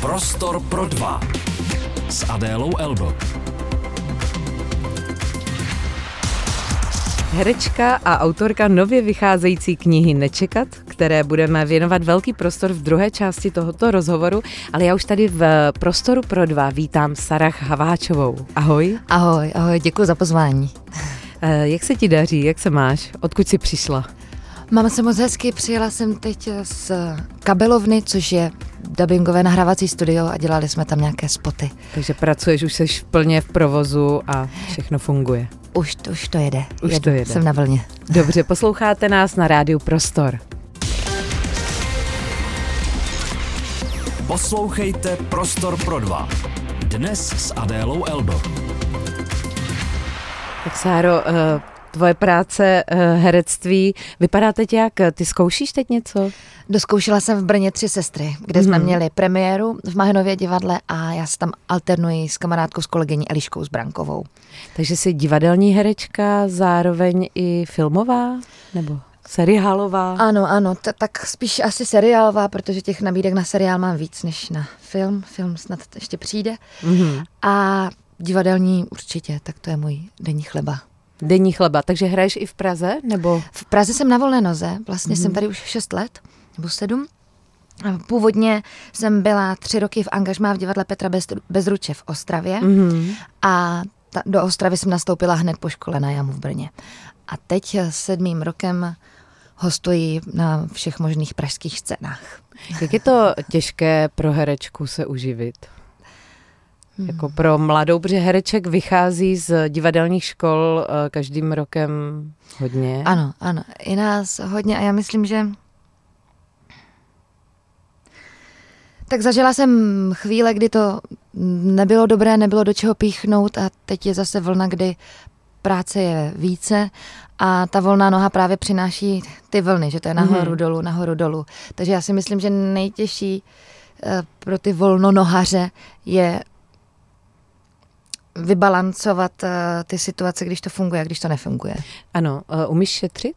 Prostor pro dva s Adélou Elbo. Herečka a autorka nově vycházející knihy Nečekat, které budeme věnovat velký prostor v druhé části tohoto rozhovoru, ale já už tady v Prostoru pro dva vítám Sarah Haváčovou. Ahoj. Ahoj, ahoj, děkuji za pozvání. Eh, jak se ti daří, jak se máš, odkud jsi přišla? Mám se moc hezky, přijela jsem teď z Kabelovny, což je dubbingové nahrávací studio a dělali jsme tam nějaké spoty. Takže pracuješ, už jsi plně v provozu a všechno funguje. Už, to, už to jede. Už Jedu, to jede. Jsem na vlně. Dobře, posloucháte nás na rádiu Prostor. Poslouchejte Prostor pro dva. Dnes s Adélou Elbo. Tak Sáro, eh, tvoje práce eh, herectví, vypadá teď jak? Ty zkoušíš teď něco? Doskoušela jsem v Brně tři sestry, kde jsme Mhm. měli premiéru v Mahenově divadle a já se tam alternuji s kamarádkou, s kolegyní Eliškou Zbrankovou. Takže jsi divadelní herečka, zároveň i filmová? Nebo seriálová? Ano, ano, t- tak spíš asi seriálová, protože těch nabídek na seriál mám víc než na film. Film snad ještě přijde. Mhm. A divadelní určitě, tak to je můj denní chleba. Denní chleba, takže hraješ i v Praze? Nebo V Praze jsem na volné noze, vlastně Mhm. jsem tady už 6 let, nebo 7. A Původně jsem byla tři roky v angažmá v divadle Petra Bez, Bezruče v Ostravě Mhm. a ta, do Ostravy jsem nastoupila hned po škole na Jamu v Brně. A teď sedmým rokem hostuji na všech možných pražských scénách. Jak je to těžké pro herečku se uživit? Hmm. Jako pro mladou, protože hereček vychází z divadelních škol eh, každým rokem hodně. Ano, ano, i nás hodně a já myslím, že tak zažila jsem chvíle, kdy to nebylo dobré, nebylo do čeho píchnout a teď je zase vlna, kdy práce je více a ta volná noha právě přináší ty vlny, že to je nahoru, Mhm. dolů, nahoru, dolů. Takže já si myslím, že nejtěžší eh, pro ty volnonohaře je vybalancovat eh, ty situace, když to funguje a když to nefunguje. Ano, eh, umíš šetřit?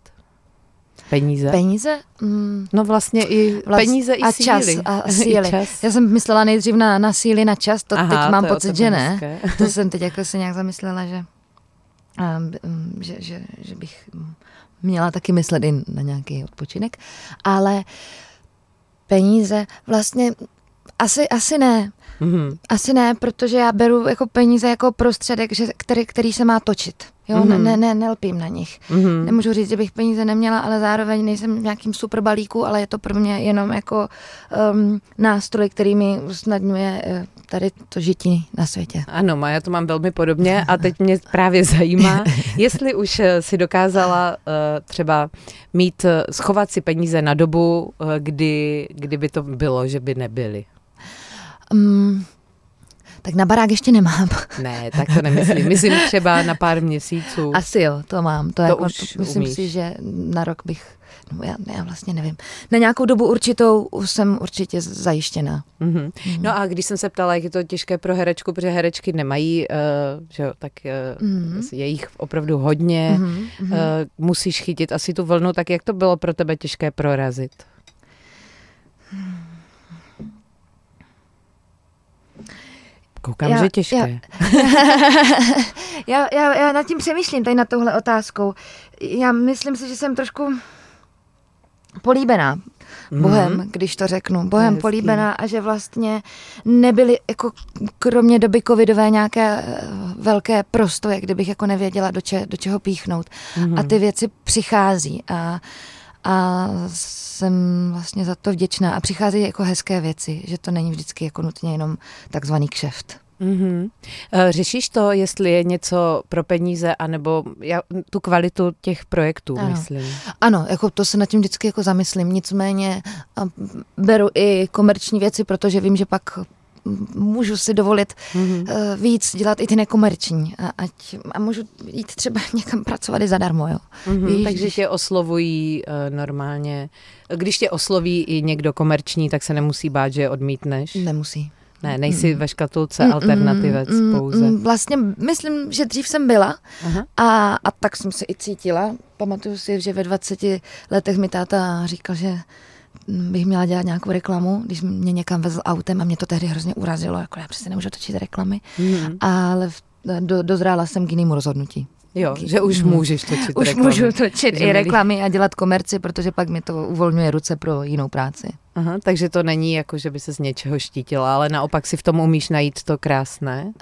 Peníze? Peníze? Mm, no vlastně i Vlast- peníze i a síly. čas, a- a síly. I čas. já jsem myslela nejdřív na, na síly, na čas, to Aha, teď mám to pocit, že ne. To jsem teď jako se nějak zamyslela, že, um, um, že, že, že bych měla taky myslet i na nějaký odpočinek. Ale peníze vlastně asi, asi ne. Mhm. Asi ne, protože já beru jako peníze jako prostředek, že, který, který se má točit. Jo, mm-hmm. Mhm. ne, ne, nelpím na nich. Mhm. Nemůžu říct, že bych peníze neměla, ale zároveň nejsem v nějakým super balíku, ale je to pro mě jenom jako um, nástroj, který mi usnadňuje eh, tady to žití na světě. Ano, má, já to mám velmi podobně a teď mě právě zajímá, jestli už eh, si dokázala eh, třeba mít, schovat si peníze na dobu, eh, kdy, kdyby to bylo, že by nebyly. Um, tak na barák ještě nemám. Ne, tak to nemyslím. Myslím třeba na pár měsíců. Asi jo, to mám. To, To jako, už to myslím umíš. si, že na rok bych, no já, já vlastně nevím. Na nějakou dobu určitou jsem určitě zajištěná. Mhm. No a když jsem se ptala, jak je to těžké pro herečku, protože herečky nemají, uh, že jo, tak uh, Mhm. je jich opravdu hodně, Mhm, mhm. uh, musíš chytit asi tu vlnu, tak jak to bylo pro tebe těžké prorazit? Koukám, Já- že těžké. já, já, já nad tím přemýšlím, tady na tohle otázkou. Já myslím si, že jsem trošku políbená Bohem, Mhm. když to řeknu. Bohem políbená a že vlastně nebyly jako kromě doby covidové nějaké eh, velké prostoje, kdybych jako nevěděla, do, če, do čeho píchnout. Mhm. A ty věci přichází a, a jsem vlastně za to vděčná. A přicházejí jako hezké věci, že to není vždycky jako nutně jenom takzvaný kšeft. Mhm. Eh, Řešíš to, jestli je něco pro peníze, anebo já, tu kvalitu těch projektů, Ano. myslím. Ano, jako to se nad tím vždycky jako zamyslím, nicméně beru i komerční věci, protože vím, že pak můžu si dovolit Mhm. uh, víc dělat i ty nekomerční a, ať, a můžu jít třeba někam pracovat i zadarmo, jo. Mhm, Víš, takže když- tě oslovují uh, normálně. Když tě osloví i někdo komerční, tak se nemusí bát, že je odmítneš. Nemusí. Ne, nejsi ve škatulce Mm, alternativec mm, mm, pouze. mm, Vlastně myslím, že dřív jsem byla Aha. a, a tak jsem se i cítila. Pamatuju si, že ve 20 letech mi táta říkal, že bych měla dělat nějakou reklamu, když mě někam vezl autem a mě to tehdy hrozně urazilo, jako já přesně nemůžu točit reklamy, Mhm. ale v, do, dozrála jsem k jinému rozhodnutí. Jo, že už můžeš točit Už reklamy. můžu točit Že i reklamy a dělat komerci, protože pak mi to uvolňuje ruce pro jinou práci. Aha, takže to není jako, že by se z něčeho štítila, ale naopak si v tom umíš najít to krásné.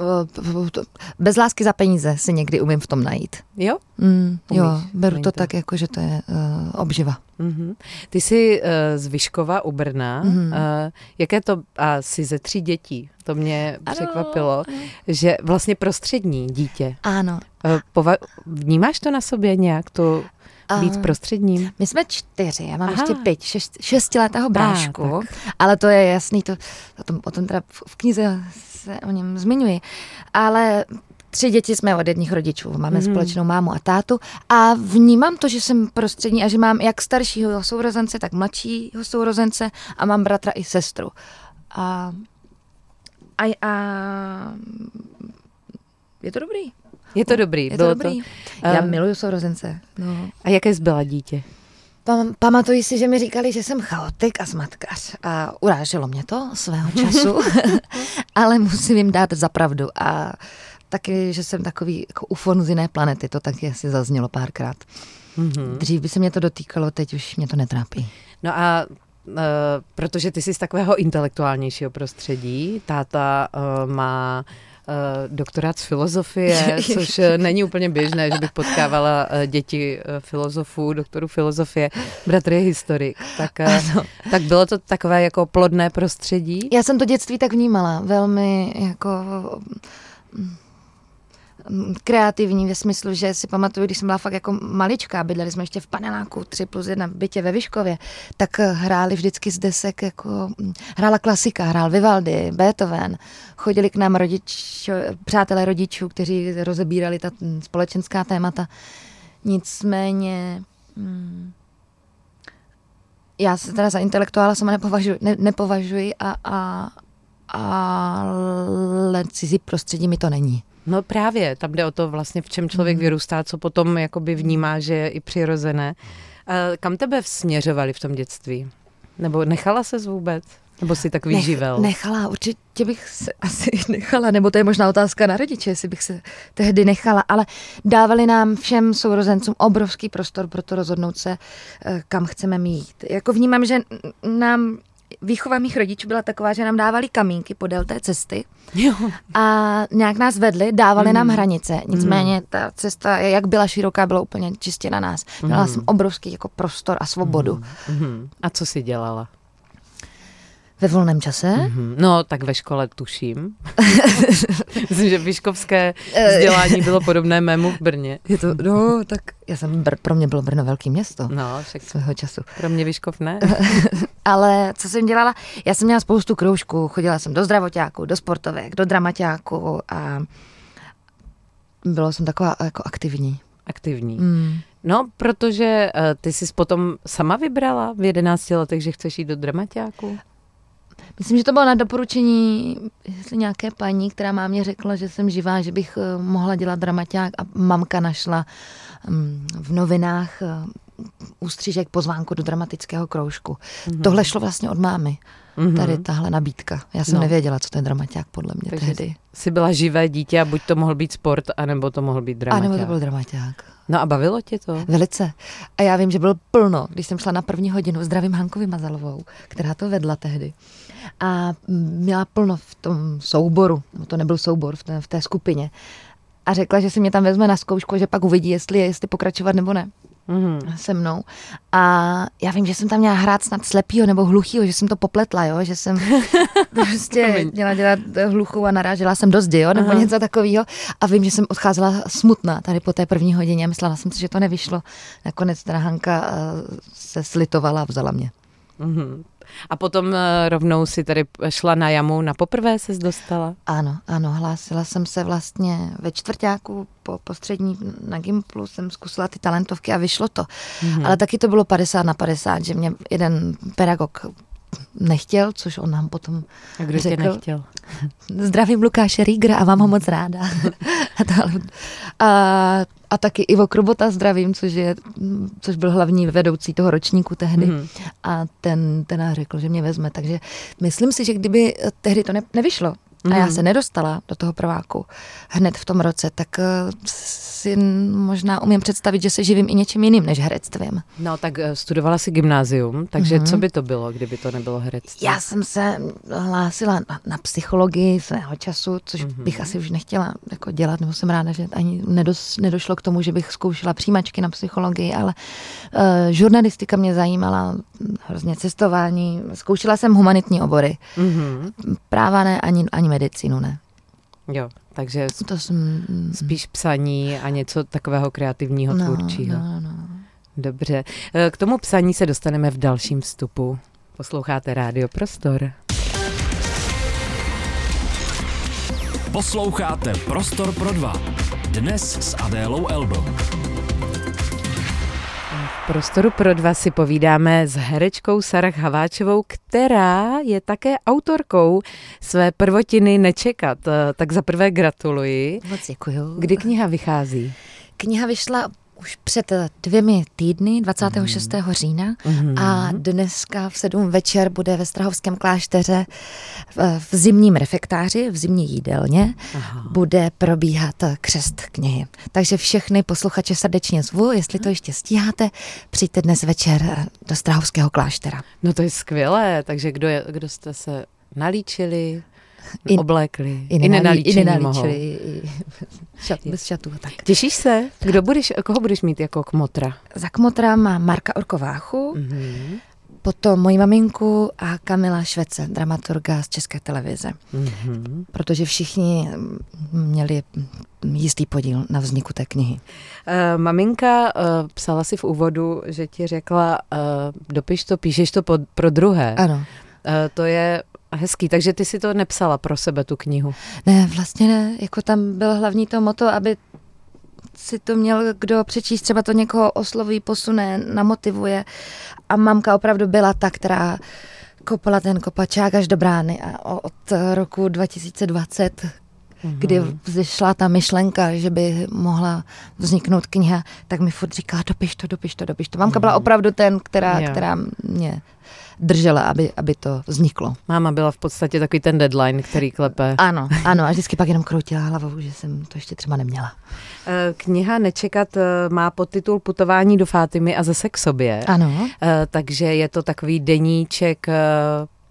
Eh, Bez lásky za peníze si někdy umím v tom najít. Jo? Mm, jo, beru to to. tak, jako, že to je uh, obživa. Mhm. Ty jsi uh, z Vyškova u Brna. Mhm. Uh, jaké to, a jsi ze tří dětí, to mě Ano, překvapilo, že vlastně prostřední dítě. Ano. Uh, pova- vnímáš to na sobě nějak, to být prostředním? My jsme čtyři, já mám Aha. ještě pět, šest, šestiletého brášku, A, ale to je jasný, to, o, tom, o tom teda v, v knize se o něm zmiňuji, ale tři děti jsme od jedních rodičů, máme Mhm. mm. společnou mámu a tátu a vnímám to, že jsem prostřední a že mám jak staršího sourozence, tak mladšího sourozence a mám bratra i sestru. A, a, a je to dobrý. Je to dobrý. Je to bylo dobrý. To, Já miluju sourozence. No. a jaké jsi byla dítě? Pam, pamatuji si, že mi říkali, že jsem chaotik a zmatkař a uráželo mě to svého času, ale musím jim dát za pravdu a taky, že jsem takový jako ufon z jiné planety, to taky asi zaznělo párkrát. Mhm. Dřív by se mě to dotýkalo, teď už mě to netrápí. No a uh, protože ty jsi z takového intelektuálnějšího prostředí, táta uh, má uh, doktorát z filozofie, což eh, není úplně běžné, že bych potkávala uh, děti filozofů, doktorů filozofie, bratr je historik. Tak, tak bylo to takové jako plodné prostředí? Já jsem to dětství tak vnímala, velmi jako kreativní ve smyslu, že si pamatuju, když jsem byla fakt jako maličká, bydleli jsme ještě v paneláku 3 plus 1 v bytě ve Vyškově, tak eh, hráli vždycky z desek, jako mm, hrála klasika, hrál Vivaldi, Beethoven, chodili k nám rodič, přátelé rodičů, kteří rozebírali ta mm, společenská témata. Nicméně mm, já se teda za intelektuála sama nepovažuji, ne, nepovažuji a, a, ale cizí prostředí mi to není. No právě, tam jde o to vlastně, v čem člověk vyrůstá, co potom jakoby vnímá, že je i přirozené. A kam tebe směřovali v tom dětství? Nebo nechala ses vůbec? Nebo si tak vyživel? nechala, určitě bych se asi nechala, nebo to je možná otázka na rodiče, jestli bych se tehdy nechala, ale dávali nám všem sourozencům obrovský prostor pro to rozhodnout se, eh, kam chceme mít. Jako vnímám, že nám výchova mých rodičů byla taková, že nám dávali kamínky podél té cesty Jo. a nějak nás vedli, dávali Mhm. nám hranice. Nicméně ta cesta, jak byla široká, byla úplně čistě na nás. Měla jsem obrovský jako prostor a svobodu. Mhm. A co jsi dělala? Ve volném čase Mhm. No, tak ve škole tuším. Myslím, že vyškovské vzdělání bylo podobné mému v Brně. je to, no, tak já jsem, Br- pro mě bylo Brno velký město No, však svého času. pro mě Vyškov ne. Ale co jsem dělala? Já jsem měla spoustu kroužků, chodila jsem do zdravotáků, do sportovek, do dramaťáků a byla jsem taková jako aktivní. Aktivní. Mm. No, protože uh, ty jsi potom sama vybrala v 11 letech, že chceš jít do dramaťáku? Myslím, že to bylo na doporučení jestli nějaké paní, která má mě řekla, že jsem živá, že bych eh, mohla dělat dramaťák a mamka našla mm, v novinách eh, ústřížek pozvánku do dramatického kroužku. Mhm. Tohle šlo vlastně od mámy, Mhm. tady tahle nabídka. Já jsem No. nevěděla, co to je dramaťák podle mě Takže tehdy. Jsi byla živé dítě a buď to mohl být sport, anebo to mohl být A dramaťák. nebo to byl dramaťák. No a bavilo tě to? Velice. A já vím, že bylo plno, když jsem šla na první hodinu, zdravím Hankovi Mazalovou, která to vedla tehdy. A měla plno v tom souboru, no to nebyl soubor, v té, v té skupině. A řekla, že si mě tam vezme na zkoušku, že pak uvidí, jestli, jestli pokračovat nebo ne Mhm. se mnou. A já vím, že jsem tam měla hrát snad slepýho nebo hluchýho, že jsem to popletla, jo? že jsem prostě měla dělat hluchou a narážela jsem do zdi, jo? nebo Aha. něco takového. A vím, že jsem odcházela smutná tady po té první hodině a myslela jsem si, že to nevyšlo. Nakonec teda Hanka eh, se slitovala a vzala mě. Mhm. A potom eh, rovnou si tady šla na jamu, na poprvé ses dostala? Ano, ano, hlásila jsem se vlastně ve čtvrtáku po, po střední na Gimplu, jsem zkusila ty talentovky a vyšlo to. Mhm. Ale taky to bylo 50 na 50, že mě jeden pedagog nechtěl, což on nám potom A kdo řekl. tě nechtěl? Zdravím Lukáše Rígra a vám ho moc ráda. a, a, a taky Ivo Krobota zdravím, což, je, což byl hlavní vedoucí toho ročníku tehdy. Mhm. A ten, ten řekl, že mě vezme. Takže myslím si, že kdyby eh, tehdy to ne, nevyšlo a já Mhm. se nedostala do toho prváku hned v tom roce, tak eh, si možná umím představit, že se živím i něčím jiným než herectvím. No tak eh, studovala si gymnázium, takže Mhm. co by to bylo, kdyby to nebylo herectví? Já jsem se hlásila na, na psychologii svého času, což Mhm. mm-hmm. bych asi už nechtěla jako dělat, nebo jsem ráda, že ani nedos, nedošlo k tomu, že bych zkoušela přijímačky na psychologii, ale uh, žurnalistika mě zajímala, hm, hrozně cestování. Zkoušela jsem humanitní obory, Mhm. práva ne, ani, ani medicínu ne. Jo, takže To jsem... spíš psaní a něco takového kreativního, no, tvůrčího. no, no. Dobře. Eh, K tomu psaní se dostaneme v dalším vstupu. Posloucháte Rádio Prostor. Posloucháte Prostor pro dva. Dnes s Adélou Elbo. Prostoru pro dva si povídáme s herečkou Sarah Haváčovou, která je také autorkou své prvotiny Nečekat. Eh, Tak za prvé gratuluji. Moc děkuju. Kdy kniha vychází? Kniha vyšla už před eh, dvěmi týdny, 26. října. Mhm. A dneska v sedm večer bude ve Strahovském klášteře v, v zimním refektáři, v zimní jídelně, Aha. bude probíhat křest knihy. Takže všechny posluchače srdečně zvu, jestli to ještě stíháte, přijďte dnes večer do Strahovského kláštera. No to je skvělé, takže kdo, je, kdo jste se nalíčili, I- oblékli, I, i nenalíčili, mohou. i šat, bez šatů tak. Těšíš se? Kdo budeš, koho budeš mít jako kmotra? Za kmotra má Marka Orkováchu, Mhm. potom moji maminku a Kamila Švece, dramaturga z České televize. Mhm. protože všichni mm, měli jistý podíl na vzniku té knihy. Uh, maminka uh, psala si v úvodu, že ti řekla, uh, dopiš to, píšeš to pod, pro druhé. Ano. Uh, to je hezký, takže ty si to nepsala pro sebe, tu knihu. Ne, vlastně ne, jako tam bylo hlavní to moto, aby si to měl kdo přečíst, třeba to někoho osloví, posune, namotivuje. A mamka opravdu byla ta, která kopala ten kopačák až do brány a od roku 2020 kdy vzešla ta myšlenka, že by mohla vzniknout kniha, tak mi furt říká, dopiš to, dopiš to, dopiš to. Mamka byla opravdu ten, která, Jo. která mě držela, aby, aby to vzniklo. Máma byla v podstatě takový ten deadline, který klepe. Ano, ano, a vždycky pak jenom kroutila hlavou, že jsem to ještě třeba neměla. Eh, Kniha Nečekat eh, má podtitul Putování do Fátimy a zase k sobě. Ano. Eh, Takže je to takový deníček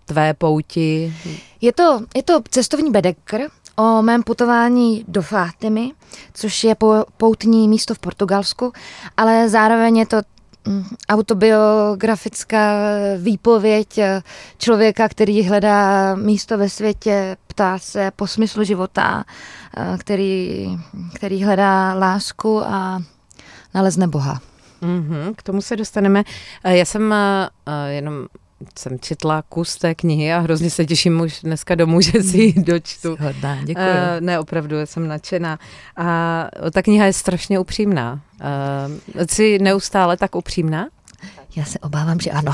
tvé pouti. Je to, je to cestovní bedekr o mém putování do Fátimy, což je po, poutní místo v Portugalsku, ale zároveň je to mm, autobiografická výpověď eh, člověka, který hledá místo ve světě, ptá se po smyslu života, eh, který, který hledá lásku a nalezne Boha. Mhm, k tomu se dostaneme. Eh, Já jsem jenom jsem četla kus té knihy a hrozně se těším už dneska domů, že si ji dočtu. Hodná, děkuji. Uh, ne, opravdu, jsem nadšená. A ta kniha je strašně upřímná. Uh, jsi neustále tak upřímná? Já se obávám, že ano.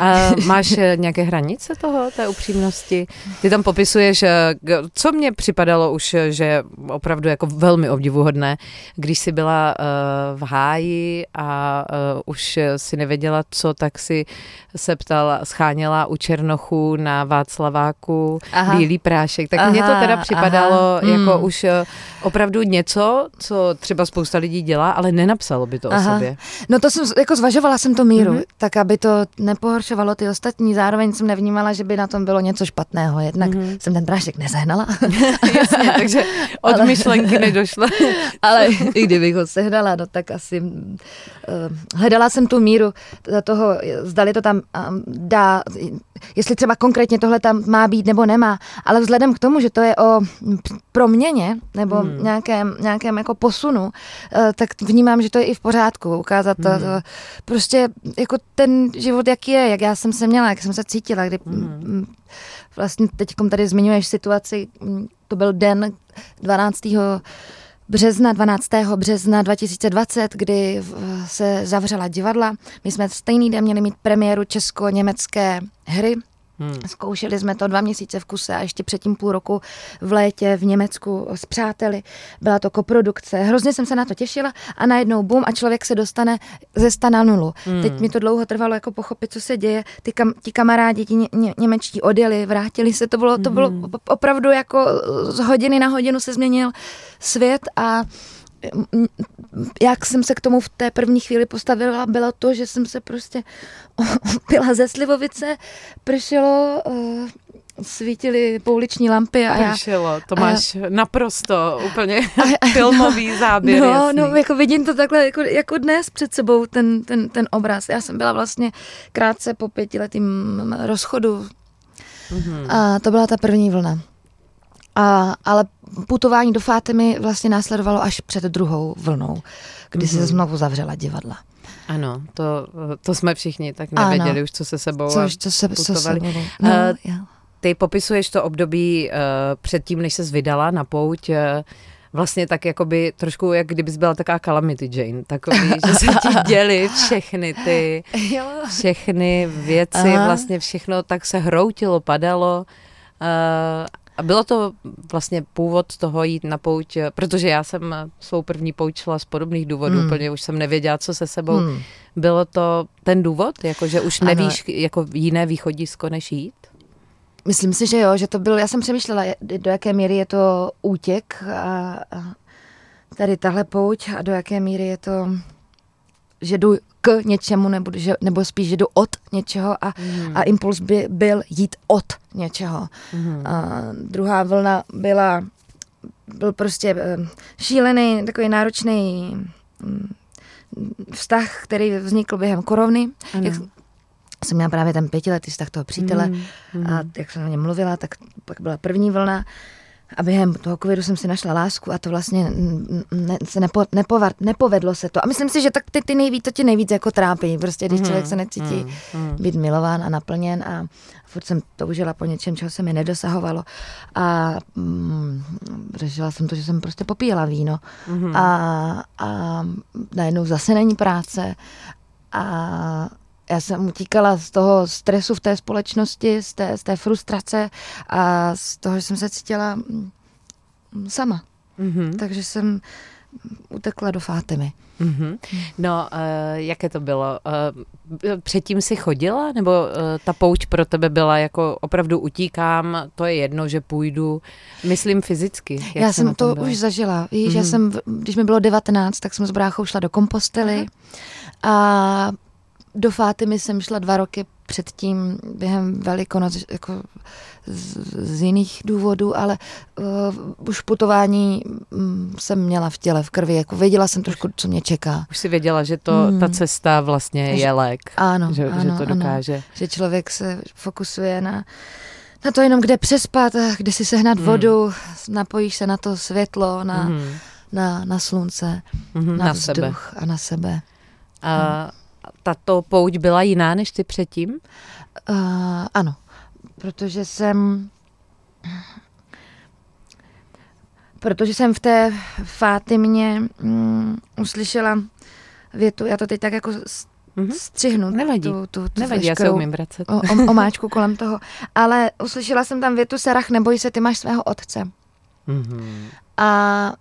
A máš eh, nějaké hranice toho, té upřímnosti? Ty tam popisuješ, eh, co mně připadalo už, eh, že je opravdu jako velmi obdivuhodné, když jsi byla v háji a už si nevěděla co, tak si se ptala, scháněla u Černochů na Václaváku Aha. bílý prášek. Tak mně to teda připadalo aha, jako mm. už opravdu něco, co třeba spousta lidí dělá, ale nenapsalo by to o Aha. sobě. No to jsem, jako zvažovala jsem to míru, Mhm. mm-hmm. tak aby to nepohoršovalo ty ostatní. Zároveň jsem nevnímala, že by na tom bylo něco špatného. Jednak Mhm. mm-hmm. jsem ten prášek nezehnala, Jasně, takže od Ale- myšlenky nedošla. ale i kdybych ho sehnala, no tak asi uh, hledala jsem tu míru toho, zdali to tam um, dá, jestli třeba konkrétně tohle tam má být nebo nemá, ale vzhledem k tomu, že to je o proměně nebo Hmm. nějakém, nějakém jako posunu, uh, tak vnímám, že to je i v pořádku, ukázat to, Hmm. to prostě jako ten život, jaký je, jak já jsem se měla, jak jsem se cítila, kdy Hmm. mm, vlastně teď tady zmiňuješ situaci, mm, to byl den 12 března, 12. března 2020, kdy se zavřela divadla. My jsme stejný den měli mít premiéru česko-německé hry Hmm. Zkoušeli jsme to dva měsíce v kuse a ještě předtím půl roku v létě v Německu s přáteli. Byla to koprodukce. Hrozně jsem se na to těšila a najednou bum a člověk se dostane ze sta na nulu. Hmm. Teď mi to dlouho trvalo jako pochopit, co se děje. Ty kam, ti kamarádi, ti ně, ně, němečtí odjeli, vrátili se. To bylo, to bylo hmm. opravdu jako z hodiny na hodinu se změnil svět a jak jsem se k tomu v té první chvíli postavila, bylo to, že jsem se prostě pila ze slivovice, pršelo, uh, svítily pouliční lampy a Pršelo, já... to máš a, naprosto úplně a, a, filmový záběr. No, jasný. no, jako vidím to takhle jako, jako dnes před sebou, ten, ten, ten obraz. Já jsem byla vlastně krátce po pětiletým rozchodu mm-hmm. a to byla ta první vlna. A, ale putování do Fátemy vlastně následovalo až před druhou vlnou, kdy mm-hmm. se znovu zavřela divadla. Ano, to, to jsme všichni tak nevěděli ano. už, co se sebou co, co se, putovali. Co se no, uh, ty popisuješ to období uh, předtím, než se vydala na pouť, uh, vlastně tak jakoby trošku, jak kdybys byla taková Calamity Jane, takový, že se ti děli všechny ty, všechny věci, Aha. vlastně všechno tak se hroutilo, padalo uh, a bylo to vlastně původ toho jít na pouť, protože já jsem svou první pouť šla z podobných důvodů, hmm. úplně už jsem nevěděla, co se sebou. Hmm. Bylo to ten důvod, jako že už nevíš ano. jako jiné východisko, než jít? Myslím si, že jo, že to byl, já jsem přemýšlela, do jaké míry je to útěk a, a tady tahle pouť a do jaké míry je to, že jdu k něčemu, nebo, že, nebo spíš, že jdu od něčeho a, mm. a impuls by byl jít od něčeho. Mm. A druhá vlna byla, byl prostě eh, šílený, takový náročný mm, vztah, který vznikl během korovny. Jak, jsem měla právě ten pětiletý vztah toho přítele mm, mm. a jak jsem na něm mluvila, tak pak byla první vlna a během toho covidu jsem si našla lásku a to vlastně ne, se nepo, nepovar, nepovedlo se to. A myslím si, že tak ty, ty nejvíc, to tě nejvíc jako trápí, prostě když mm, člověk se necítí mm, mm. být milován a naplněn a furt jsem toužila po něčem, čeho se mi nedosahovalo a mm, řešila jsem to, že jsem prostě popíjela víno mm. a, a najednou zase není práce a já jsem utíkala z toho stresu v té společnosti, z té, z té frustrace a z toho, že jsem se cítila mm, sama. Mm-hmm. Takže jsem utekla do Fátemy. Mm-hmm. No, uh, jaké to bylo? Uh, předtím si chodila, nebo uh, ta pouč pro tebe byla jako opravdu utíkám, to je jedno, že půjdu, myslím fyzicky. Jak já jsem to byla? už zažila. Víš, mm-hmm. já mhm. jsem, když mi bylo 19, tak jsem s bráchou šla do kompostely a do Fátimy jsem šla dva roky předtím během Velikonoc jako z, z jiných důvodů, ale uh, už putování um, jsem měla v těle, v krvi, jako věděla jsem trošku, co mě čeká. Už si věděla, že to, hmm. ta cesta vlastně je lék. Ano, že, ano, že to dokáže. Ano, že člověk se fokusuje na, na to jenom, kde přespat, kde si sehnat hmm. vodu, napojíš se na to světlo, na, hmm. na, na slunce, hmm, na, na vzduch sebe. a na sebe. A hmm tato pouť byla jiná než ty předtím? Uh, ano, protože jsem protože jsem v té Fátimě um, uslyšela větu, já to teď tak jako mm-hmm. střihnu. Nevadí, tu, tu, tu Nevadí já se umím vracet. O, o, omáčku kolem toho. Ale uslyšela jsem tam větu, Sarach, neboj se, ty máš svého otce. Mm-hmm. A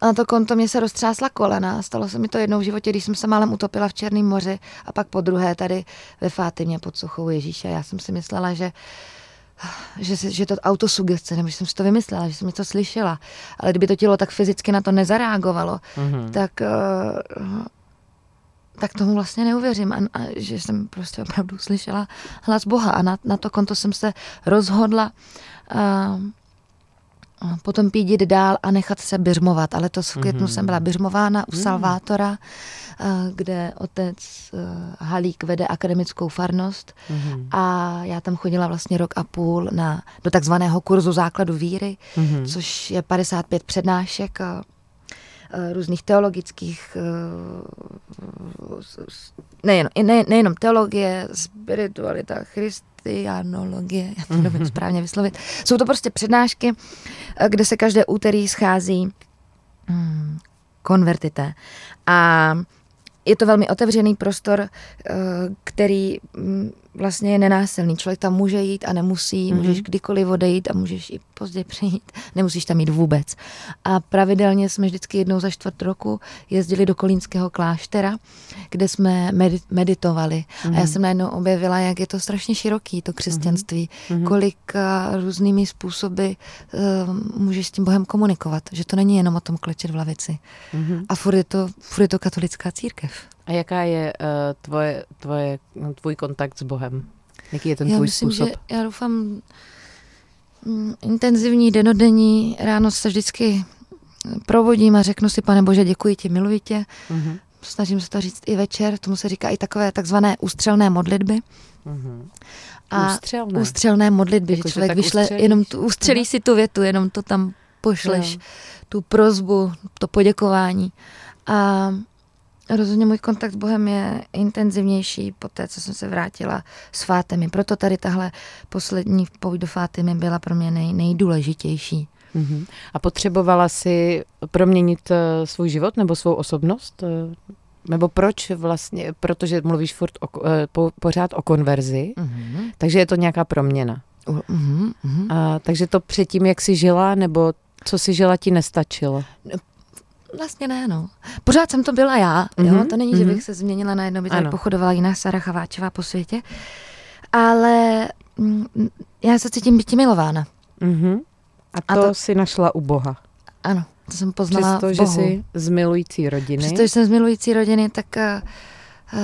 a na to konto mě se roztřásla kolena. Stalo se mi to jednou v životě, když jsem se málem utopila v Černém moři a pak po druhé tady ve Fátimě pod suchou Ježíše. Já jsem si myslela, že že, že to autosugestce, nebo že jsem si to vymyslela, že jsem to slyšela. Ale kdyby to tělo tak fyzicky na to nezareagovalo, mm-hmm. tak, uh, tak tomu vlastně neuvěřím. A, a že jsem prostě opravdu slyšela hlas Boha. A na, na to konto jsem se rozhodla uh, potom pídit dál a nechat se běžmovat. Ale to v květnu mm-hmm. jsem byla běžmována u mm. Salvátora, eh, kde otec eh, Halík vede akademickou farnost mm-hmm. a já tam chodila vlastně rok a půl na, do takzvaného kurzu základu víry, mm-hmm. což je 55 přednášek různých teologických, nejen, ne, nejenom teologie, spiritualita, Christ, christianologie, já to nevím mhm. správně vyslovit. Jsou to prostě přednášky, eh, kde se každé úterý schází mm, konvertité. A je to velmi otevřený prostor, eh, který mm, vlastně je nenásilný. Člověk tam může jít a nemusí, mm-hmm. můžeš kdykoliv odejít a můžeš i pozdě přijít, nemusíš tam jít vůbec. A pravidelně jsme vždycky jednou za čtvrt roku jezdili do Kolínského kláštera, kde jsme meditovali. Mm-hmm. A já mhm. jsem najednou objevila, jak je to strašně široký, to křesťanství, mm-hmm. kolik různými způsoby uh, můžeš s tím Bohem komunikovat, že to není jenom o tom klečet v lavici. Mm-hmm. A furt je, to, furt je to katolická církev. A jaká je uh, tvoje, tvoje, tvůj kontakt s Bohem? Jaký je ten já tvůj myslím, způsob? Že já doufám, mm, intenzivní, denodenní, ráno se vždycky provodím a řeknu si, pane Bože, děkuji ti, miluji tě. Uh-huh. Snažím se to říct i večer, tomu se říká i takové takzvané ústřelné modlitby. Uh-huh. A ústřelné. ústřelné modlitby, jako, že člověk že vyšle, ustřelíš? jenom tu, ustřelí uh-huh. si tu větu, jenom to tam pošleš, no. tu prozbu, to poděkování. A Rozhodně můj kontakt s Bohem je intenzivnější po té, co jsem se vrátila s Fátemi. Proto tady tahle poslední pouť do Fátemy byla pro mě nej, nejdůležitější. Uh-huh. A potřebovala si proměnit uh, svůj život nebo svou osobnost? Uh, nebo proč vlastně? Protože mluvíš furt o, uh, po, pořád o konverzi, uh-huh. takže je to nějaká proměna. Uh-huh, uh-huh. A, takže to předtím, jak jsi žila, nebo co si žila, ti nestačilo? Vlastně ne, no. Pořád jsem to byla já, mm-hmm. jo? Mhm, to není, mm-hmm. že bych se změnila najednou, by tady pochodovala jiná Sara Chaváčová po světě, ale mm, já se cítím být milována. Mm-hmm. A to, a to si našla u Boha. Ano, to jsem poznala Přesto, že jsi z milující rodiny. Přestože jsem z milující rodiny, tak uh,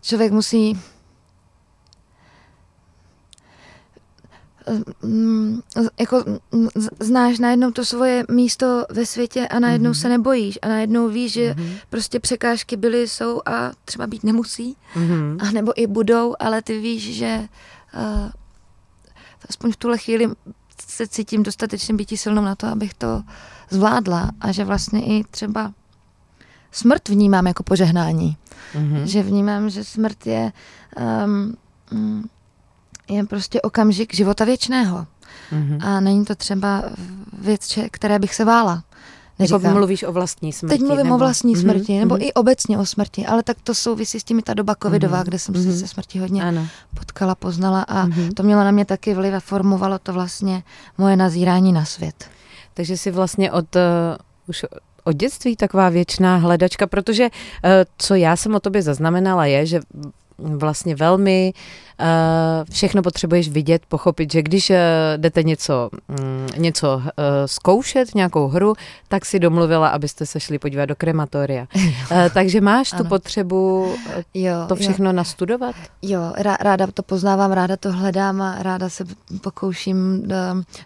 člověk musí jako mm, znáš najednou to svoje místo ve světě a najednou mm-hmm. se nebojíš a najednou víš, že mm-hmm. prostě překážky byly, jsou a třeba být nemusí, mm-hmm. a nebo i budou, ale ty víš, že uh, aspoň v tuhle chvíli se cítím dostatečně být silnou na to, abych to zvládla a že vlastně i třeba smrt vnímám jako požehnání. Mm-hmm. Že vnímám, že smrt je um, je prostě okamžik života věčného. Mm-hmm. A není to třeba věc, které bych se vála. Neříkám. Jako mluvíš o vlastní smrti? Teď mluvím nebo? o vlastní mhm, smrti, mm-hmm. nebo mm-hmm. i obecně o smrti, ale tak to souvisí s těmi ta doba covidová, mm-hmm. kde jsem mm-hmm. se mhm. se smrti hodně ano. potkala, poznala a mm-hmm. to mělo na mě taky vliv a formovalo to vlastně moje nazírání na svět. Takže si vlastně od uh, už od dětství taková věčná hledačka, protože uh, co já jsem o tobě zaznamenala je, že vlastně velmi uh, všechno potřebuješ vidět, pochopit, že když uh, jdete něco, um, něco uh, zkoušet, nějakou hru, tak si domluvila, abyste se šli podívat do krematoria. Takže máš tu potřebu jo, to všechno jo. nastudovat? Jo, ráda to poznávám, ráda to hledám a ráda se pokouším do,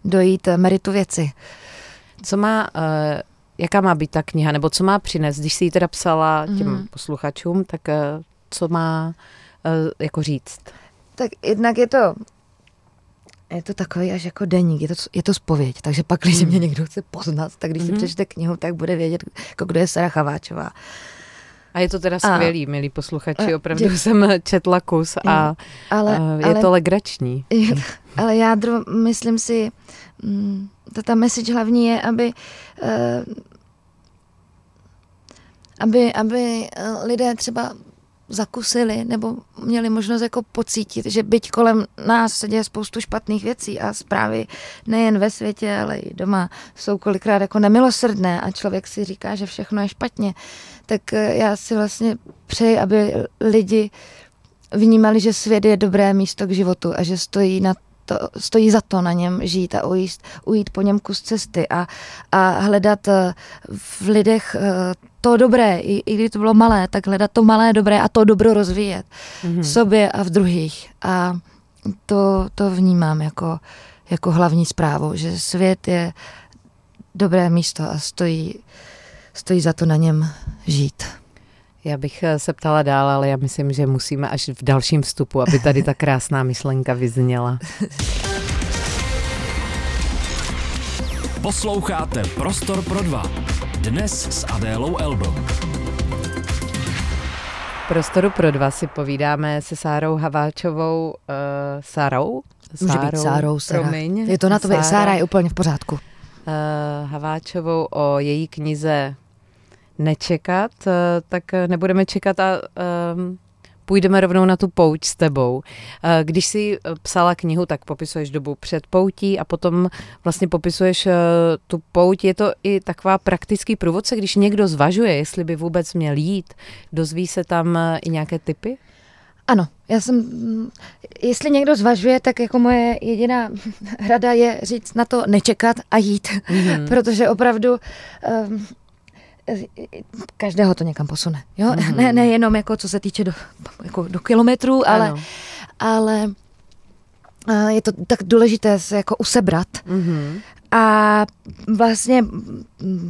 dojít meritu věci. Co má... Jaká má být ta kniha, nebo co má přinést, když si ji teda psala těm mm. posluchačům, tak co má Eh, jako říct? Tak jednak je to je to takový až jako deník, je to, je to spověď, takže pak, když mm. mě někdo chce poznat, tak když mm. si hmm. přečte knihu, tak bude vědět, jako kdo je Sara Chaváčová. A je to teda skvělý, a, milí posluchači, opravdu dě... jsem četla kus a, ale, a je ale, to legrační. Je, ale jádro, myslím si, mm, to ta message hlavní je, aby uh, aby, aby lidé třeba zakusili nebo měli možnost jako pocítit, že byť kolem nás se děje spoustu špatných věcí a zprávy nejen ve světě, ale i doma jsou kolikrát jako nemilosrdné a člověk si říká, že všechno je špatně, tak eh, já si vlastně přeji, aby lidi vnímali, že svět je dobré místo k životu a že stojí na to, stojí za to na něm žít a ujít, ujít po něm kus cesty a, a hledat eh, v lidech eh, to dobré, i, i když to bylo malé, tak hledat to malé dobré a to dobro rozvíjet mm-hmm. v sobě a v druhých. A to, to vnímám jako, jako hlavní zprávu, že svět je dobré místo a stojí, stojí za to na něm žít. Já bych eh, se ptala dál, ale já myslím, že musíme až v dalším vstupu, aby tady ta krásná myšlenka vyzněla. Posloucháte Prostor pro dva. Dnes s Adélou Elbo. Prostoru pro dva si povídáme se Sárou Haváčovou. Uh, Sárou? Může být Sárou, Sára. Je to na to, Sára je úplně v pořádku. uh, Haváčovou o její knize Nečekat, uh, tak nebudeme čekat a um, půjdeme rovnou na tu pouť s tebou. Eh, když jsi eh, psala knihu, tak popisuješ dobu před poutí a potom vlastně popisuješ eh, tu pouť. Je to i taková praktický průvodce, když někdo zvažuje, jestli by vůbec měl jít, dozví se tam i nějaké typy? Ano, já jsem, mm, jestli někdo zvažuje, tak jako moje jediná rada je říct na to nečekat a jít, mm-hmm. protože opravdu um, každého to někam posune. Jo? Mm-hmm. Ne, nejenom jako co se týče do, jako do kilometrů, ale, ale je to tak důležité se jako usebrat. Mm-hmm. A vlastně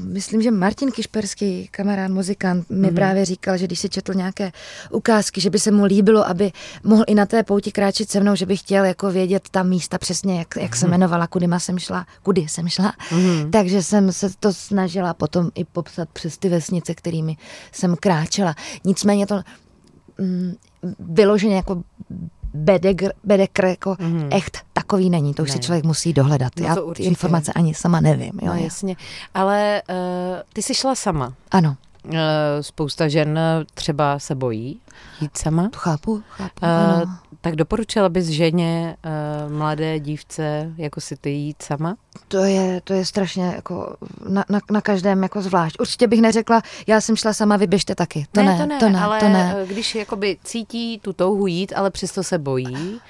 myslím, že Martin Kišperský, kamarád, muzikant, mi mm-hmm. právě říkal, že když si četl nějaké ukázky, že by se mu líbilo, aby mohl i na té pouti kráčet se mnou, že by chtěl jako vědět ta místa přesně, jak, jak mm-hmm. se mhm. jmenovala, kudy jsem šla, kudy jsem šla. Mm-hmm. Takže jsem se to snažila potom i popsat přes ty vesnice, kterými jsem kráčela. Nicméně to mm, vyloženě jako bedekr, bedekr jako mm-hmm. echt takový není. To už ne. si člověk musí dohledat. No Já ty informace ani sama nevím. Jo, no jasně. Ale uh, ty jsi šla sama. Ano. Uh, spousta žen třeba se bojí jít sama. To chápu, chápu. Uh, tak doporučila bys ženě, uh, mladé dívce, jako si ty jít sama? To je, to je strašně jako na, na, na každém jako zvlášť. Určitě bych neřekla, já jsem šla sama, vyběžte taky. To ne, ne, to ne, to ne, ale to ne. když jakoby cítí tu touhu jít, ale přesto se bojí,